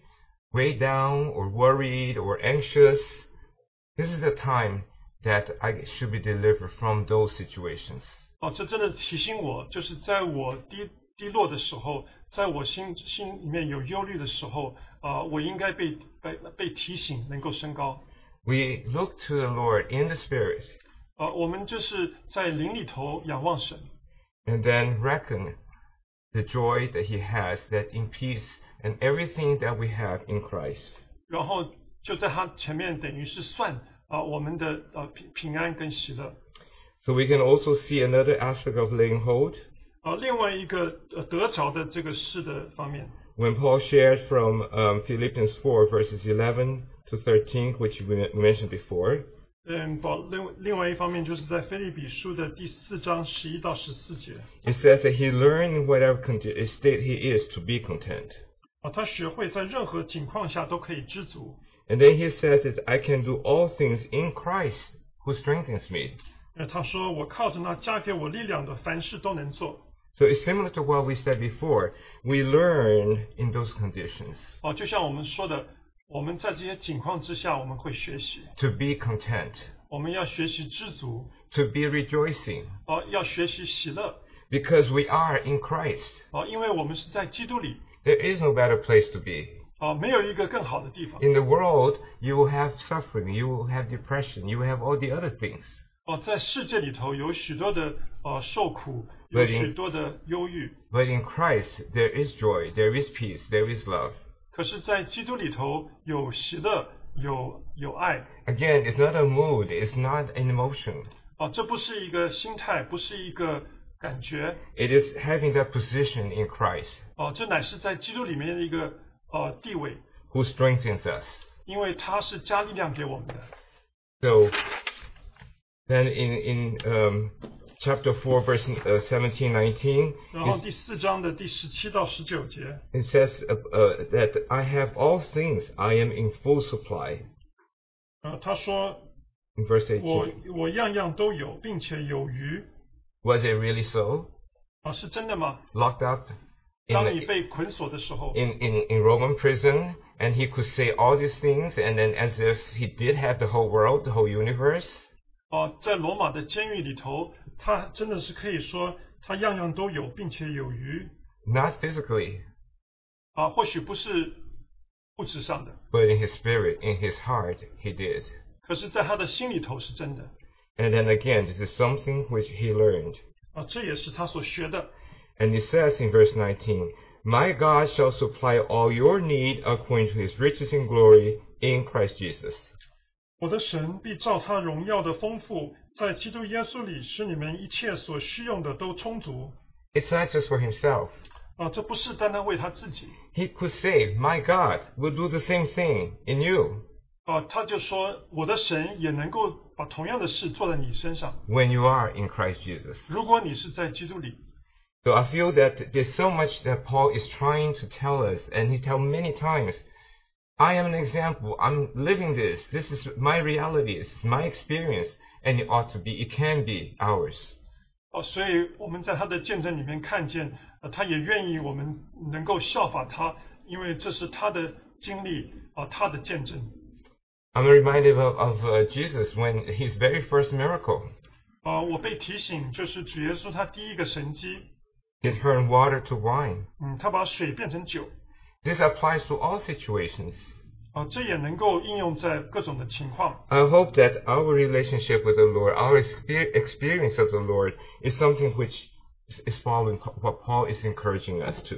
weighed down or worried or anxious, this is the time that I should be delivered from those situations. 哦，这真的提醒我，就是在我低低落的时候，在我心心里面有忧虑的时候，啊、我应该被被被提醒，能够升高。 We look to the Lord in the Spirit 啊、我们就是在灵里头仰望神， and then reckon the joy that He has, that in peace and everything that we have in Christ. 然后就在他前面等于是算啊、我们的呃平平安跟喜乐。 So we can also see another aspect of laying hold 啊、另外一个呃得着的这个事的方面， when Paul shared from um, Philippians 4 verses 11 to 13, which we we mentioned before. 嗯，保另另外一方面就是在菲利比书的第四章十一到十四节 It says that he learned in whatever condi- state he is to be content. 啊，他学会在任何情况下都可以知足。 And then he says that I can do all things in Christ who strengthens me. 呃，他说我靠着那加给我力量的，凡事都能做。 So it's similar to what we said before. We learn in those conditions 哦、就像我们说的，我们在这些情况之下，我们会学习， to be content, 我们要学习知足， to be rejoicing, 哦、要学习喜乐， because we are in Christ. 哦、因为我们是在基督里， There is no better place to be. 哦、没有一个更好的地方。 In the world, you will have suffering, you will have depression, you will have all the other things. 哦，在世界里头有许多的呃受苦，有 But in- 许多的忧郁， But in Christ, there is joy, there is peace, there is love. 可是，在基督里头有喜乐，有有爱。 Again, it's not a mood, it's not an emotion. 哦，这不是一个心态，不是一个 感觉， It is having that position in Christ 哦，这乃是在基督里面的一个呃地位， who strengthens us. 因为他是加力量给我们的。 So then in, in um, chapter 4, verse uh, 17, 19, 然后 it, 第四章的第十七到十九节， it says uh, uh, that I have all things, I am in full supply. 呃，他说 In verse 我 18. 我样样都有，并且有余， Was it really so? 啊，是真的吗？ Locked up 当 in, 你被捆锁的时候， in, in, in Roman prison, and he could say all these things, and then as if he did have the whole world, the whole universe. 啊，在罗马的监狱里头，他真的是可以说他样样都有，并且有余， Not physically, 啊，或许不是物质上的， but in his spirit, in his heart, he did. 可是在他的心里头是真的， And then again, this is something which he learned. 啊，这也是他所学的。 And it says in verse 19, My God shall supply all your need according to his riches in glory in Christ Jesus. 我的神必照他荣耀的丰富，在基督耶稣里，使你们一切所需用的都充足。 It's not just for himself. 啊，这不是单单为他自己， He could say, My God will do the same thing in you 啊，他就说我的神也能够把同样的事做在你身上。 when you are in Christ Jesus. 如果你是在基督里， So I feel that there's so much that Paul is trying to tell us, and he tells many times, I am an example. I'm living this. This is my reality. This is my experience, and it ought to be, it can be ours. 哦，所以我们在他的见证里面看见，呃，他也愿意我们能够效法他，因为这是他的经历啊，他的见证 I'm reminded of, of uh, Jesus when his very first miracle, 啊。我被提醒，就是主耶稣他第一个神迹， he turned water to wine. 嗯，他把水变成酒 This applies to all situations. 啊，这也能够应用在各种的情况 I hope that our relationship with the Lord, our exper- experience of the Lord, is something which is- is following Pa- what Paul is encouraging us to.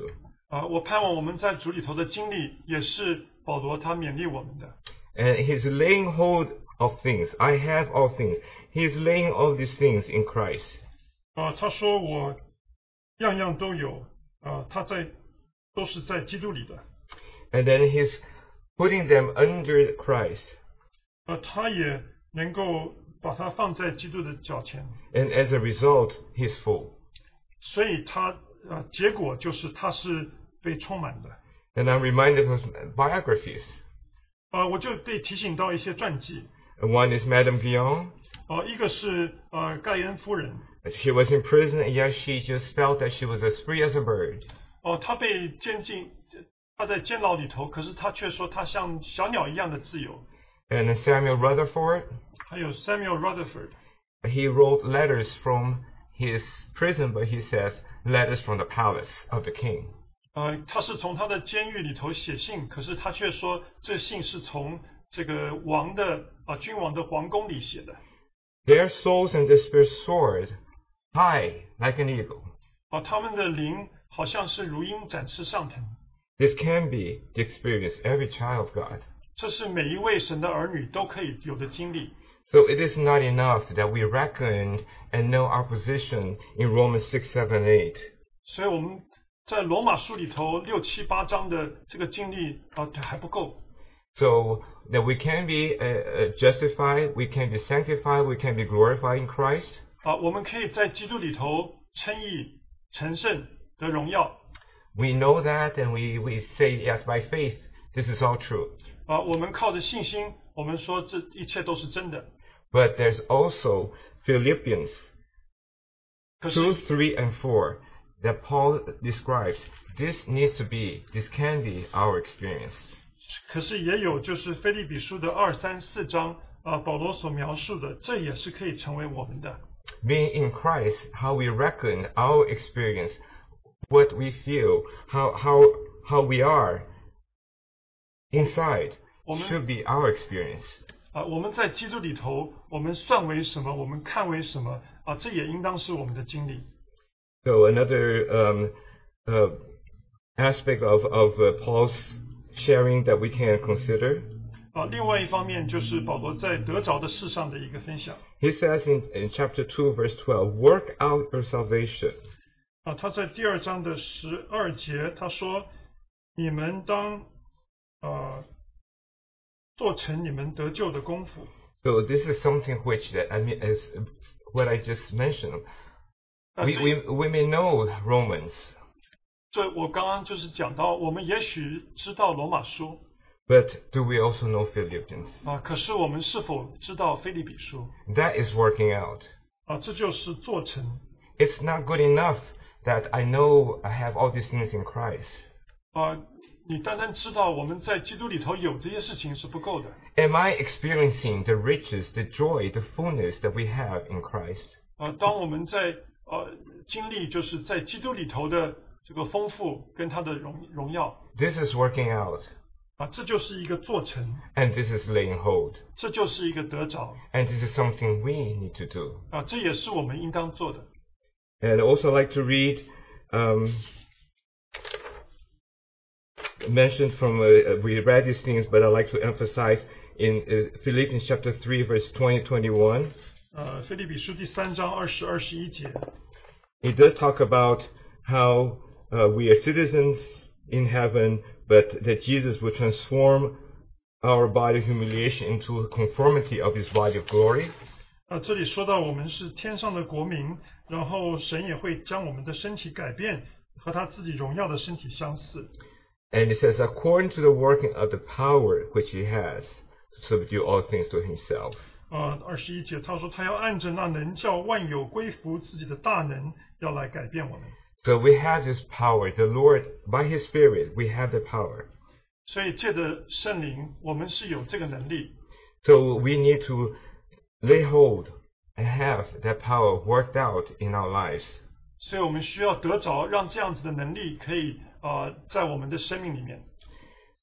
啊。我盼望我们在主里头的经历，也是保罗他勉励我们的 And he's laying hold of things. I have all things. He's laying all these things in Christ. 啊。他说我样样都有啊，他在都是在基督里的 And then he's putting them under Christ. 啊，他也能够把它放在基督的脚前。 And as a result, he's full. 所以他呃，结果就是他是被充满的。 And I'm reminded of biographies. one is Madame Guyon. She was in prison, and yet she just felt that she was as free as a bird. 哦，她被监禁，她在监牢里头，可是她却说她像小鸟一样的自由。And Samuel Rutherford. 还有 Samuel Rutherford. He wrote letters from his prison, but he says letters from the palace of the king. 呃，他是从他的监狱里头写信，可是他却说这信是从这个王的啊、君王的皇宫里写的。 Their souls and their spirits soared high like an eagle. 啊、他们的灵好像是如鹰展翅上腾。 This can be the experience every child of God. 这是每一位神的儿女都可以有的经历。 So it is not enough that we reckon and know our position in Romans 6, 7, 8. 所以我们 在罗马书里头六七八章的这个经历啊、还不够。 So that we can be uh, uh, justified, we can be sanctified, we can be glorified in Christ. 啊、我们可以在基督里头称义、成圣得荣耀。 We know that and we, we say, yes, by faith, this is all true. 啊、我们靠着信心，我们说这一切都是真的。 But there's also Philippians 可是 2, 3, and 4 that Paul describes. This needs to be, this can be our experience. 可是也有就是菲利比书的二三四章啊、保罗所描述的，这也是可以成为我们的。 Being in Christ, how we reckon our experience, what we feel, how, how, how we are inside Woman- should be our experience. 啊，我们在基督里头，我们算为什么？我们看为什么？啊，这也应当是我们的经历。 So another um, uh, aspect of, of uh, Paul's sharing that we can consider, 啊，另外一方面就是保罗在得着的事上的一个分享。 he says in, in chapter 2, verse 12, work out your salvation. 啊，他在第二章的十二节他说：“你们当啊做成你们得救的功夫。 So this is something which that I mean is what I just mentioned. 啊 We, 这 we, we may know Romans, 这我刚刚就是讲到，我们也许知道罗马书 but do we also know Philippians? 啊，可是我们是否知道菲利比书 That is working out. 啊？这就是做成 It's not good enough that I know I have all these things in Christ. 啊。你单单知道我们在基督里头有这些事情是不够的 Am I experiencing the riches, the joy, the fullness that we have in Christ? 啊。当我们在 呃经历就是在基督里头的这个丰富跟他的荣荣耀 This is working out, 啊，这就是一个做成， and this is laying hold, 这就是一个得着 and this is something we need to do. 啊，这也是我们应当做的。 And I also like to read um, mentioned from uh, we read these things, but I like to emphasize in uh, Philippians chapter three, verse 20, 21. 呃，菲利比书第三章二十二十一节 It does talk about how uh, we are citizens in heaven, but that Jesus will transform our body of humiliation into a conformity of His body of glory. 啊，这里说到我们是天上的国民，然后神也会将我们的身体改变，和他自己荣耀的身体相似。 And it says, according to the working of the power which He has to subdue all things to Himself. 啊，二十一节他说他要按着那能叫万有归服自己的大能，要来改变我们。 So we have this power. The Lord, by His Spirit, we have the power. 所以借着圣灵，我们是有这个能力。 So we need to lay hold and have that power worked out in our lives. 所以我们需要得着，让这样子的能力可以啊、在我们的生命里面。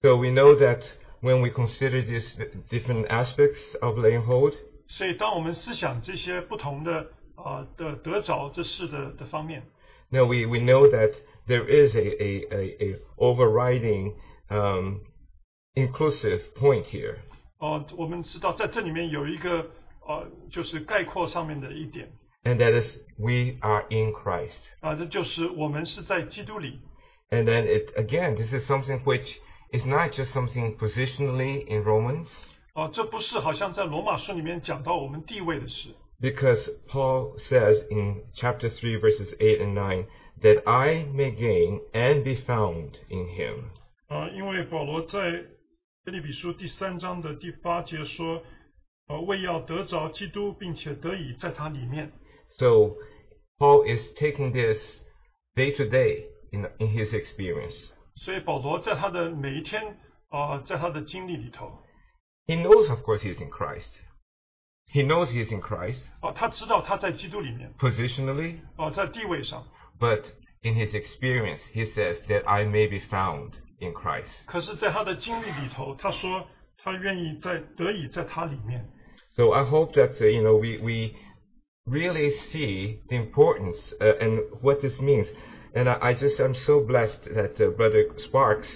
So we know that when we consider these different aspects of laying hold, 所以当我们思想这些不同的啊、的得着这事的的方面， now we, we know that there is a, a, a, a overriding um, inclusive point here. 哦、我们知道在这里面有一个呃，就是概括上面的一点 And that is we are in Christ. 啊，这就是我们是在基督里 And then it again, this is something which is not just something positionally in Romans, 哦、这不是好像在罗马书里面讲到我们地位的事 because Paul says in chapter 3, verses 8 and 9, that I may gain and be found in him. 啊，因为保罗在腓立比书第三章的第八节说，呃，为要得着基督，并且得以在他里面。 So Paul is taking this day to day in, in his experience. 所以保罗在他的每一天啊、在他的经历里头， He knows, of course, he's in Christ. He knows he is in Christ 啊，他知道他在基督里面， positionally, 啊，在地位上， but in his experience, he says that I may be found in Christ. 可是，在他的经历里头，他说他愿意在得以在他里面。 So I hope that uh, you know we we really see the importance uh, and what this means. And I, I just I'm so blessed that uh, Brother Sparks,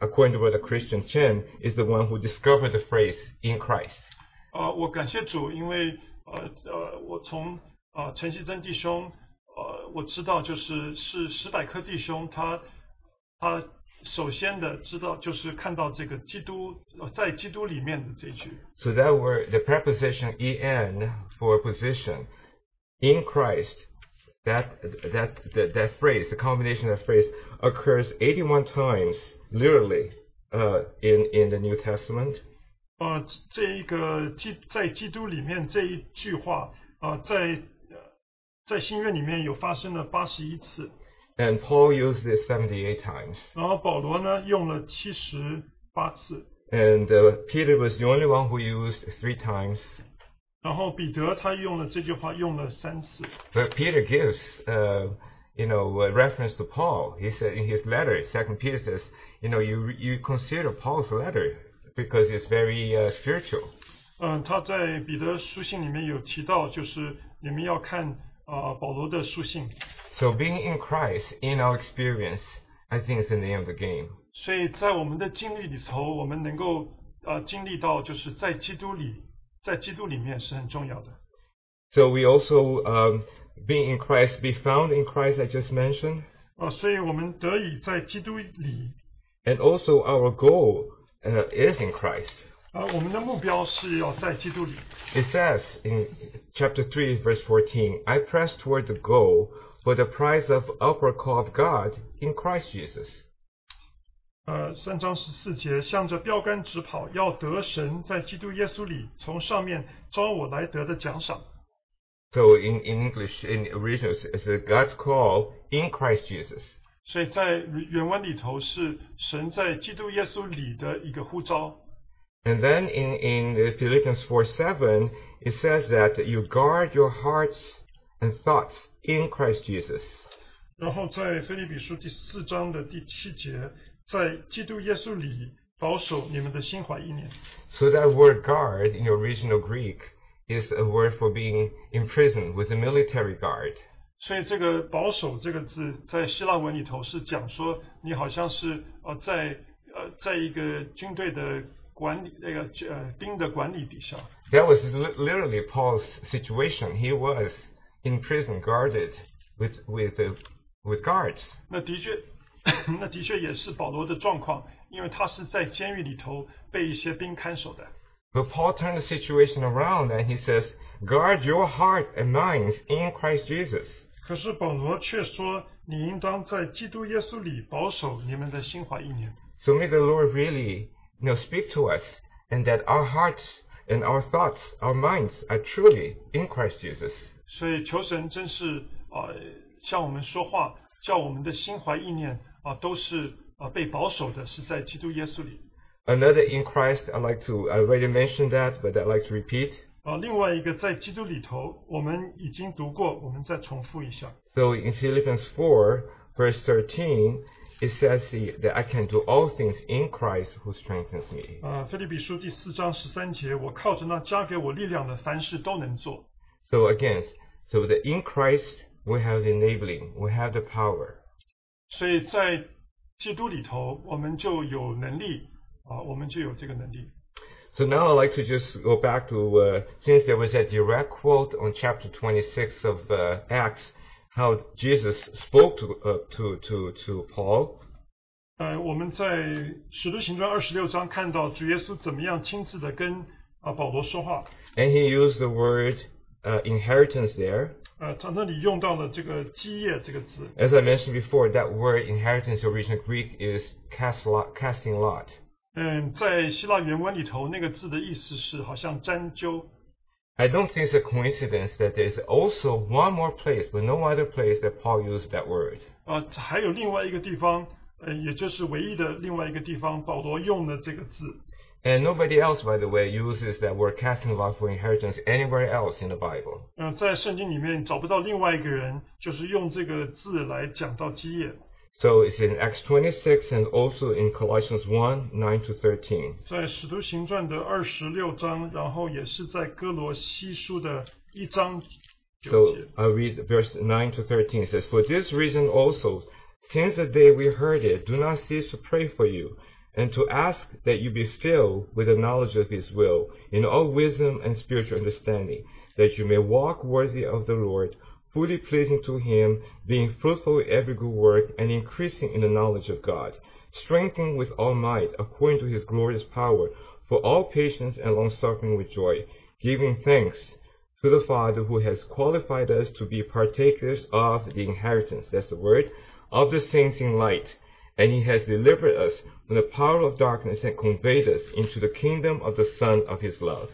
according to Brother Christian Chen, is the one who discovered the phrase "in Christ." 啊，我感谢主，因为呃呃，我从啊陈锡珍弟兄，呃，我知道就是是史百科弟兄，他他首先的知道就是看到这个基督呃在基督里面的这一句 So that word, the preposition "en" for position, in Christ, that that that, that phrase, the combination of that phrase, occurs 81 times literally uh, in in the New Testament. 呃，这一个基在基督里面这一句话啊、在呃在新约里面有发生了八十一次， And Paul used this 78 times. 然后保罗呢用了七十八次， And uh, Peter was the only one who used three times. 然后彼得他用了这句话用了三次。 But Peter gives, uh, you know, a reference to Paul. He said in his letter, Second Peter says, you know, you you consider Paul's letter because it's very uh, spiritual. 嗯，他在彼得书信里面有提到，就是你们要看啊、保罗的书信。 So being in Christ, in our experience, I think is the name of the game. 所以在我们的经历里头，我们能够啊经历到，就是在基督里， 在基督里面是很重要的。 So we also, um, being in Christ, be found in Christ. I just mentioned, 啊，所以我们得以在基督里 and also our goal uh, is in Christ. 啊，我们的目标是要在基督里。 It says in chapter 3, verse 14, I press toward the goal for the prize of upward call of God in Christ Jesus. 呃，三章十四节，向着标杆直跑，要得神在基督耶稣里从上面招我来得的奖赏。So in, in English, in original, it's a God's call in Christ Jesus. 所以在原文里头是神在基督耶稣里的一个呼召。And then in, in Philippians 4, 7, it says that you guard your hearts and thoughts in Christ Jesus. 然后在腓利比书第四章的第七节，在基督耶稣里保守你们的心怀意念。 So that word guard in the original Greek is a word for being imprisoned with a military guard. 所以这个保守这个字在希腊文里头是讲说，你好像是呃在呃在一个军队的管理那个呃兵的管理底下。 That was li- literally Paul's situation. He was in prison, guarded with with uh, with guards. 那的确， 那的确也是保罗的状况，因为他是在监狱里头被一些兵看守的。 But Paul turned the situation around and he says, "Guard your heart and minds in Christ Jesus." 可是保罗却说：“你应当在基督耶稣里保守你们的心怀意念。 So may the Lord really, you know, speak to us, and that our hearts and our thoughts, our minds, are truly in Christ Jesus. ”所以求神真是啊、呃向我们说话，叫我们的心怀意念 啊、都是啊、被保守的，是在基督耶稣里。 Another in Christ, I like to. I already mentioned that, but I like to repeat. 啊，另外一个在基督里头，我们已经读过，我们再重复一下。 So in Philippians 4, verse 13, it says he- that I can do all things in Christ who strengthens me. 啊，腓立比书第四章十三节，我靠着那加给我力量的，凡事都能做。 So again, so that in Christ we have the enabling, we have the power. 所以在基督里头，我们就有能力啊，我们就有这个能力。 So now I'd like to just go back to, uh, since there was a direct quote on chapter 26 of uh, Acts, how Jesus spoke to, uh, to, to, to Paul. 呃，我们在使徒行传二十六章看到主耶稣怎么样亲自的跟啊保罗说话， And he used the word uh, inheritance there. 呃，他那里用到了这个基业这个字，As I mentioned before, that word inheritance, original Greek, is cast lot, casting lot. 嗯，在希腊原文里头那个字的意思是好像沾揪，I don't think it's a coincidence that there is also one more place, but no other place that Paul used that word. 啊，还有另外一个地方，呃，也就是唯一的另外一个地方，保罗用了这个字，And nobody else, by the way, uses that word casting lot for inheritance anywhere else in the Bible. 嗯、在圣经里面找不到另外一个人，就是用这个字来讲到基业。 So it's in Acts 26 and also in Colossians 1 9 to 13. 在使徒行传的二十六章，然后也是在哥罗西书的一章九 So 节。 I read verse 9 to 13. It says, For this reason also, since the day we heard it, do not cease to pray for you, and to ask that you be filled with the knowledge of his will, in all wisdom and spiritual understanding, that you may walk worthy of the Lord, fully pleasing to him, being fruitful in every good work, and increasing in the knowledge of God, strengthened with all might, according to his glorious power, for all patience and long suffering with joy, giving thanks to the Father who has qualified us to be partakers of the inheritance, that's the word, of the saints in light. And he has delivered us from the power of darkness and conveyed us into the kingdom of the Son of his love.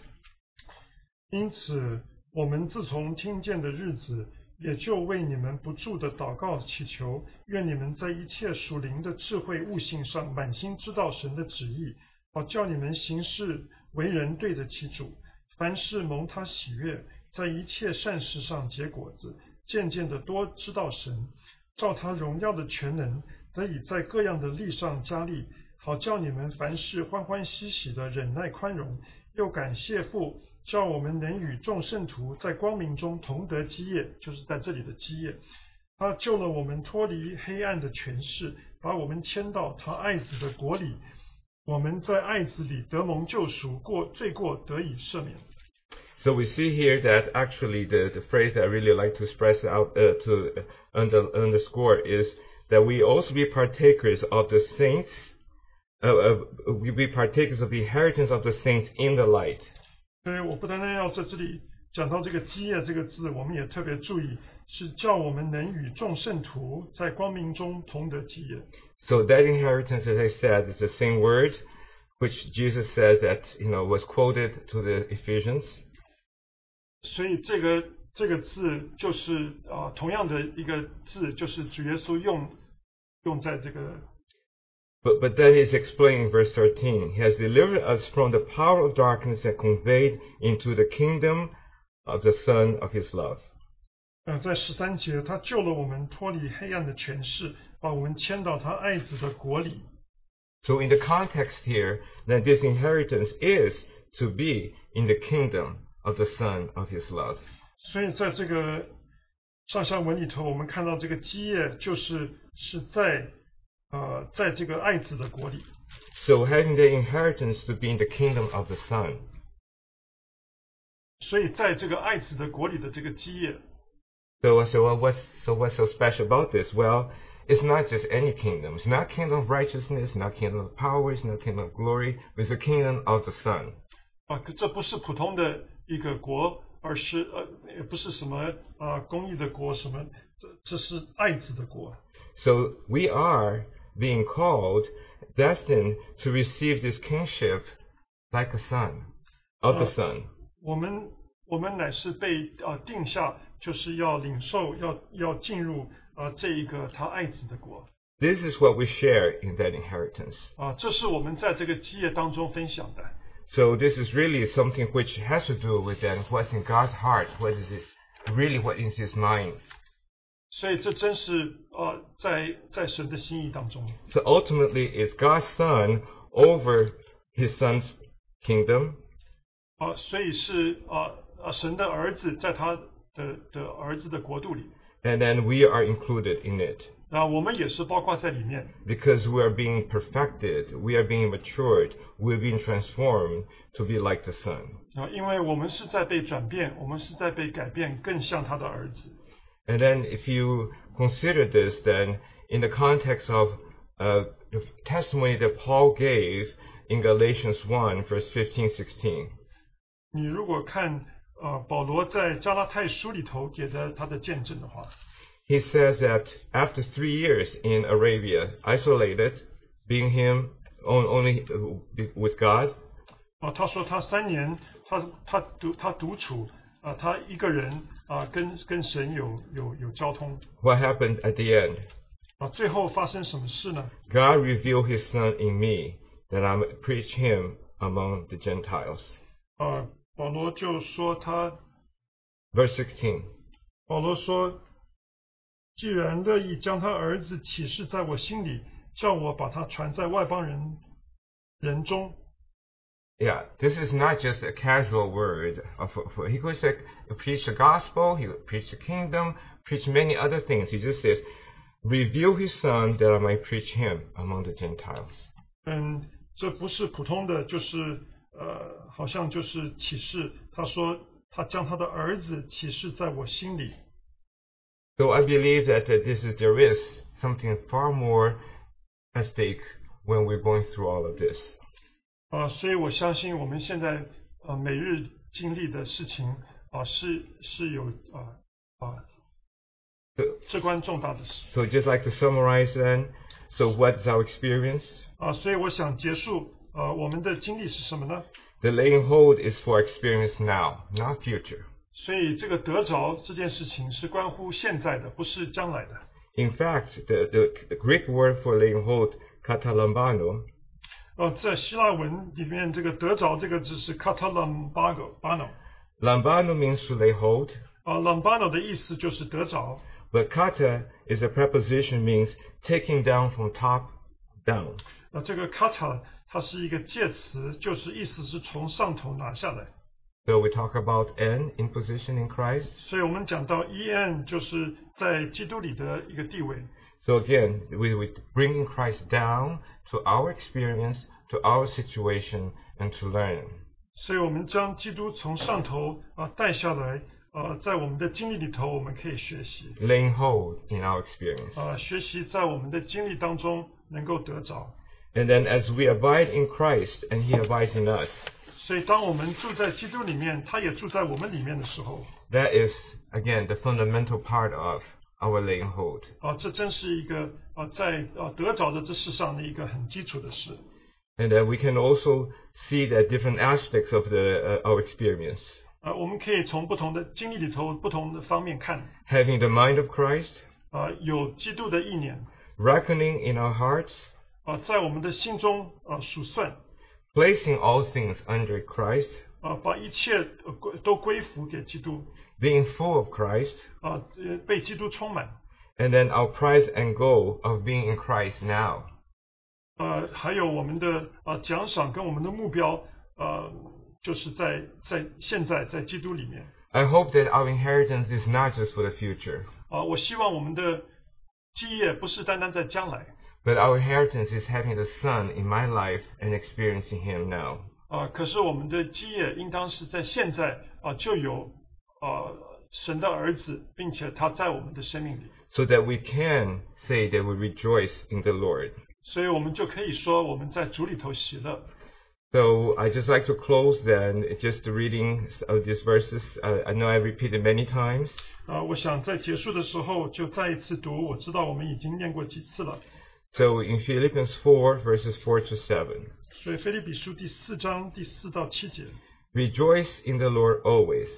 因此，我们自从听见的日子，也就为你们不住的祷告祈求，愿你们在一切属灵的智慧悟性上满心知道神的旨意，好叫你们行事为人对得起主，凡事蒙他喜悦，在一切善事上结果子，渐渐的多知道神，照他荣耀的全能，得以在各样的力上加力，好叫你们凡事欢欢喜喜的忍耐宽容，又感谢父，叫我们能与众圣徒在光明中同得基业，就是在这里的基业。他救了我们脱离黑暗的权势，把我们迁到他爱子的国里。我们在爱子里得蒙救赎，过罪过得以赦免。So we see here that actually the, the phrase that I really like to express out uh, to under, underscore is that we also be partakers of the saints, uh, uh, we be partakers of the inheritance of the saints in the light. 所以我不单单要在这里讲到这个基业这个字，我们也特别注意，是叫我们能与众圣徒在光明中同得基业。 So that inheritance, as I said, is the same word which Jesus says that you know was quoted to the Ephesians. 所以这个这个字就是啊、同样的一个字，就是主耶稣用 用在这个 But, but then he's explaining in verse 13. He has delivered us from the power of darkness and conveyed into the kingdom of the Son of his love. 呃，在十三节，他救了我们脱离黑暗的权势，把我们迁到他爱子的国里。 So in the context here, then this inheritance is to be in the kingdom of the Son of his love. 所以在这个上下文里头，我们看到这个基业就是 是在呃在这个爱子的国里。 So having the inheritance to be in the kingdom of the Son. 所以在这个爱子的国里的这个基业， So, so well, what's so what's so special about this? Well, it's not just any kingdom. It's not kingdom of righteousness, not kingdom of power, it's not kingdom of glory. It's the kingdom of the Son. 啊，可这不是普通的一个国，而是呃也不是什么啊公义的国，什么这这是爱子的国。 So we are being called, destined to receive this kingship like a son of the Uh, Son. 我们我们乃是被啊定下，就是要领受，要要进入啊这一个他爱子的国 This is what we share in that inheritance. 啊，这是我们在这个基业当中分享的。 So this is really something which has to do with that, what's in God's heart, what is it, really what is His mind. 所以这真是啊在在神的心意当中。 So ultimately, it's God's Son over His Son's kingdom, 啊，所以是啊啊神的儿子在他的的儿子的国度里， and then we are included in it. 啊，我们也是包括在里面。 Because we are being perfected, we are being matured, we're being transformed to be like the Son. 啊，因为我们是在被转变，我们是在被改变，更像他的儿子。 And then, if you consider this, then in the context of uh, the testimony that Paul gave in Galatians 1, verse 15 16, 你如果看呃保罗在加拉太书里头给的他的见证的话， he says that after three years in Arabia, isolated, being him on, only uh, with God, 啊，他说他三年，他他独他独处啊，他一个人 啊，跟跟神有有有交通 what happened at the end? 啊，最后发生什么事呢？God revealed his Son in me, that I might preach him among the Gentiles. 啊，保罗就说他，Verse 16. 保罗说，既然乐意将他儿子启示在我心里，叫我把他传在外邦人人中，Yeah, this is not just a casual word. Of, for, he could say, preach the gospel, he would preach the kingdom, preach many other things. He just says, reveal his son that I might preach him among the Gentiles. 嗯，这不是普通的，就是呃，好像就是启示。他说他将他的儿子启示在我心里。 So I believe that uh, this is, there is something far more at stake when we're going through all of this. 啊、所以我相信我们现在呃每日经历的事情啊、是是有啊啊 So, 至关重大的事 so just like to summarize then, so what is our experience? 啊、所以我想结束呃我们的经历是什么呢？The laying hold is for experience now, not future. 所以这个得着这件事情是关乎现在的，不是将来的。In fact, the, the, the Greek word for laying hold, katalambano, 呃，在希腊文里面，这个得着这个字是 c a t a l a m b a g o b a n o lambano means to lay hold, 啊，lambano 的意思就是得着。but kata is a preposition means taking down from top down. 那这个 kata 它是一个介词，就是意思是从上头拿下来。So we talk about n in position in Christ. 所以我们讲到 en 就是在基督里的一个地位。So again, we, we bringing Christ down to our experience, to our situation, and to learn. 所以我们将基督从上头啊带下来，呃，在我们的经历里头，我们可以学习， Laying hold in our experience. 啊，学习在我们的经历当中能够得着。 And then as we abide in Christ and He abides in us, 所以当我们住在基督里面，他也住在我们里面的时候， that is, again, the fundamental part of our laying hold. 啊，这真是一个啊在啊得着的这世上的一个很基础的事。 And then we can also see that different aspects of the, uh, our experience. 啊，我们可以从不同的经历里头、不同的方面看， Having the mind of Christ, 啊，有基督的意念， reckoning in our hearts, 啊，在我们的心中啊数算， placing all things under Christ, 啊，把一切呃归都归服给基督， being full of Christ, 啊，呃被基督充满， and then our prize and goal of being in Christ now. 呃，还有我们的啊奖赏跟我们的目标，呃，就是在在现在在基督里面， I hope that our inheritance is not just for the future, 啊，我希望我们的基业不是单单在将来， but our inheritance is having the Son in my life and experiencing Him now. 啊，可是我们的基业应当是在现在啊就有 啊神的儿子，并且他在我们的生命里， So that we can say that we rejoice in the Lord. 所以我们就可以说我们在主里头喜乐。 So I just like to close then just the reading of these verses. Uh, I know I repeated many times. 啊，我想在结束的时候就再一次读，我知道我们已经念过几次了。 So in Philippians 4 verses 4 to 7. 所以菲利比书第四章第四到七节， Rejoice in the Lord always.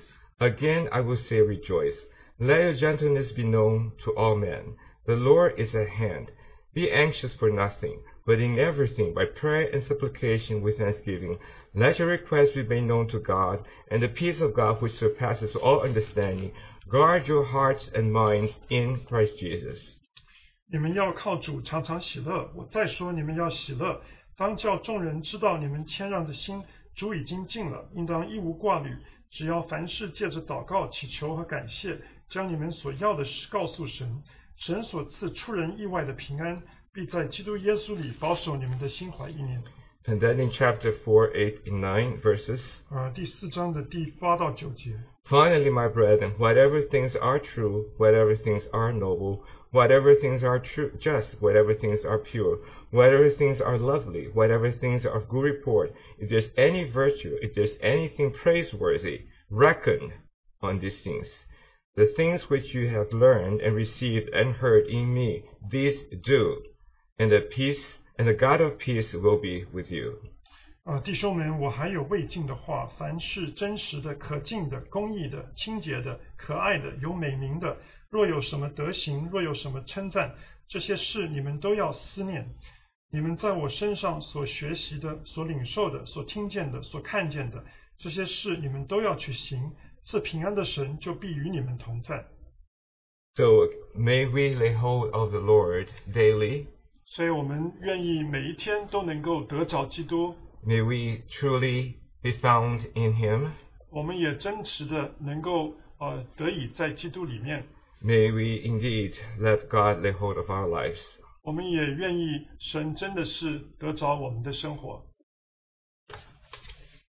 Again, I will say rejoice. Let your gentleness be known to all men. The Lord is at hand. Be anxious for nothing, but in everything, by prayer and supplication with thanksgiving, let your requests be made known to God, and the peace of God, which surpasses all understanding, guard your hearts and minds in Christ Jesus. 你们要靠主常常喜乐。我再说，你们要喜乐，当叫众人知道你们谦让的心，主已经尽了，应当一无挂虑。 只要凡事借着祷告、祈求和感谢，将你们所要的事告诉神。神所赐出人意外的平安，必在基督耶稣里保守你们的心怀意念。 And then in chapter 4, 8, and 9 verses, 啊，第四章的第八到九节。 Finally, my brethren, whatever things are true, whatever things are noble, whatever things are true, just, whatever things are pure, whatever things are lovely, whatever things are of good report, if there's any virtue, if there's anything praiseworthy, reckon on these things. The things which you have learned and received and heard in me, these do, and the peace and the God of peace will be with you. 啊，弟兄们，我还有未尽的话，凡是真实的、可敬的、公义的、清洁的、可爱的、有美名的，若有什么德行，若有什么称赞，这些事你们都要思念。 你们在我身上所学习的、所领受的、所听见的、所看见的这些事，你们都要去行。赐平安的神就必与你们同在。 So may we lay hold of the Lord daily. 所以我们愿意每一天都能够得着基督， May we truly be found in Him. 我们也真实的能够呃得以在基督里面。 May we indeed let God lay hold of our lives. 我们也愿意神真的是得着我们的生活。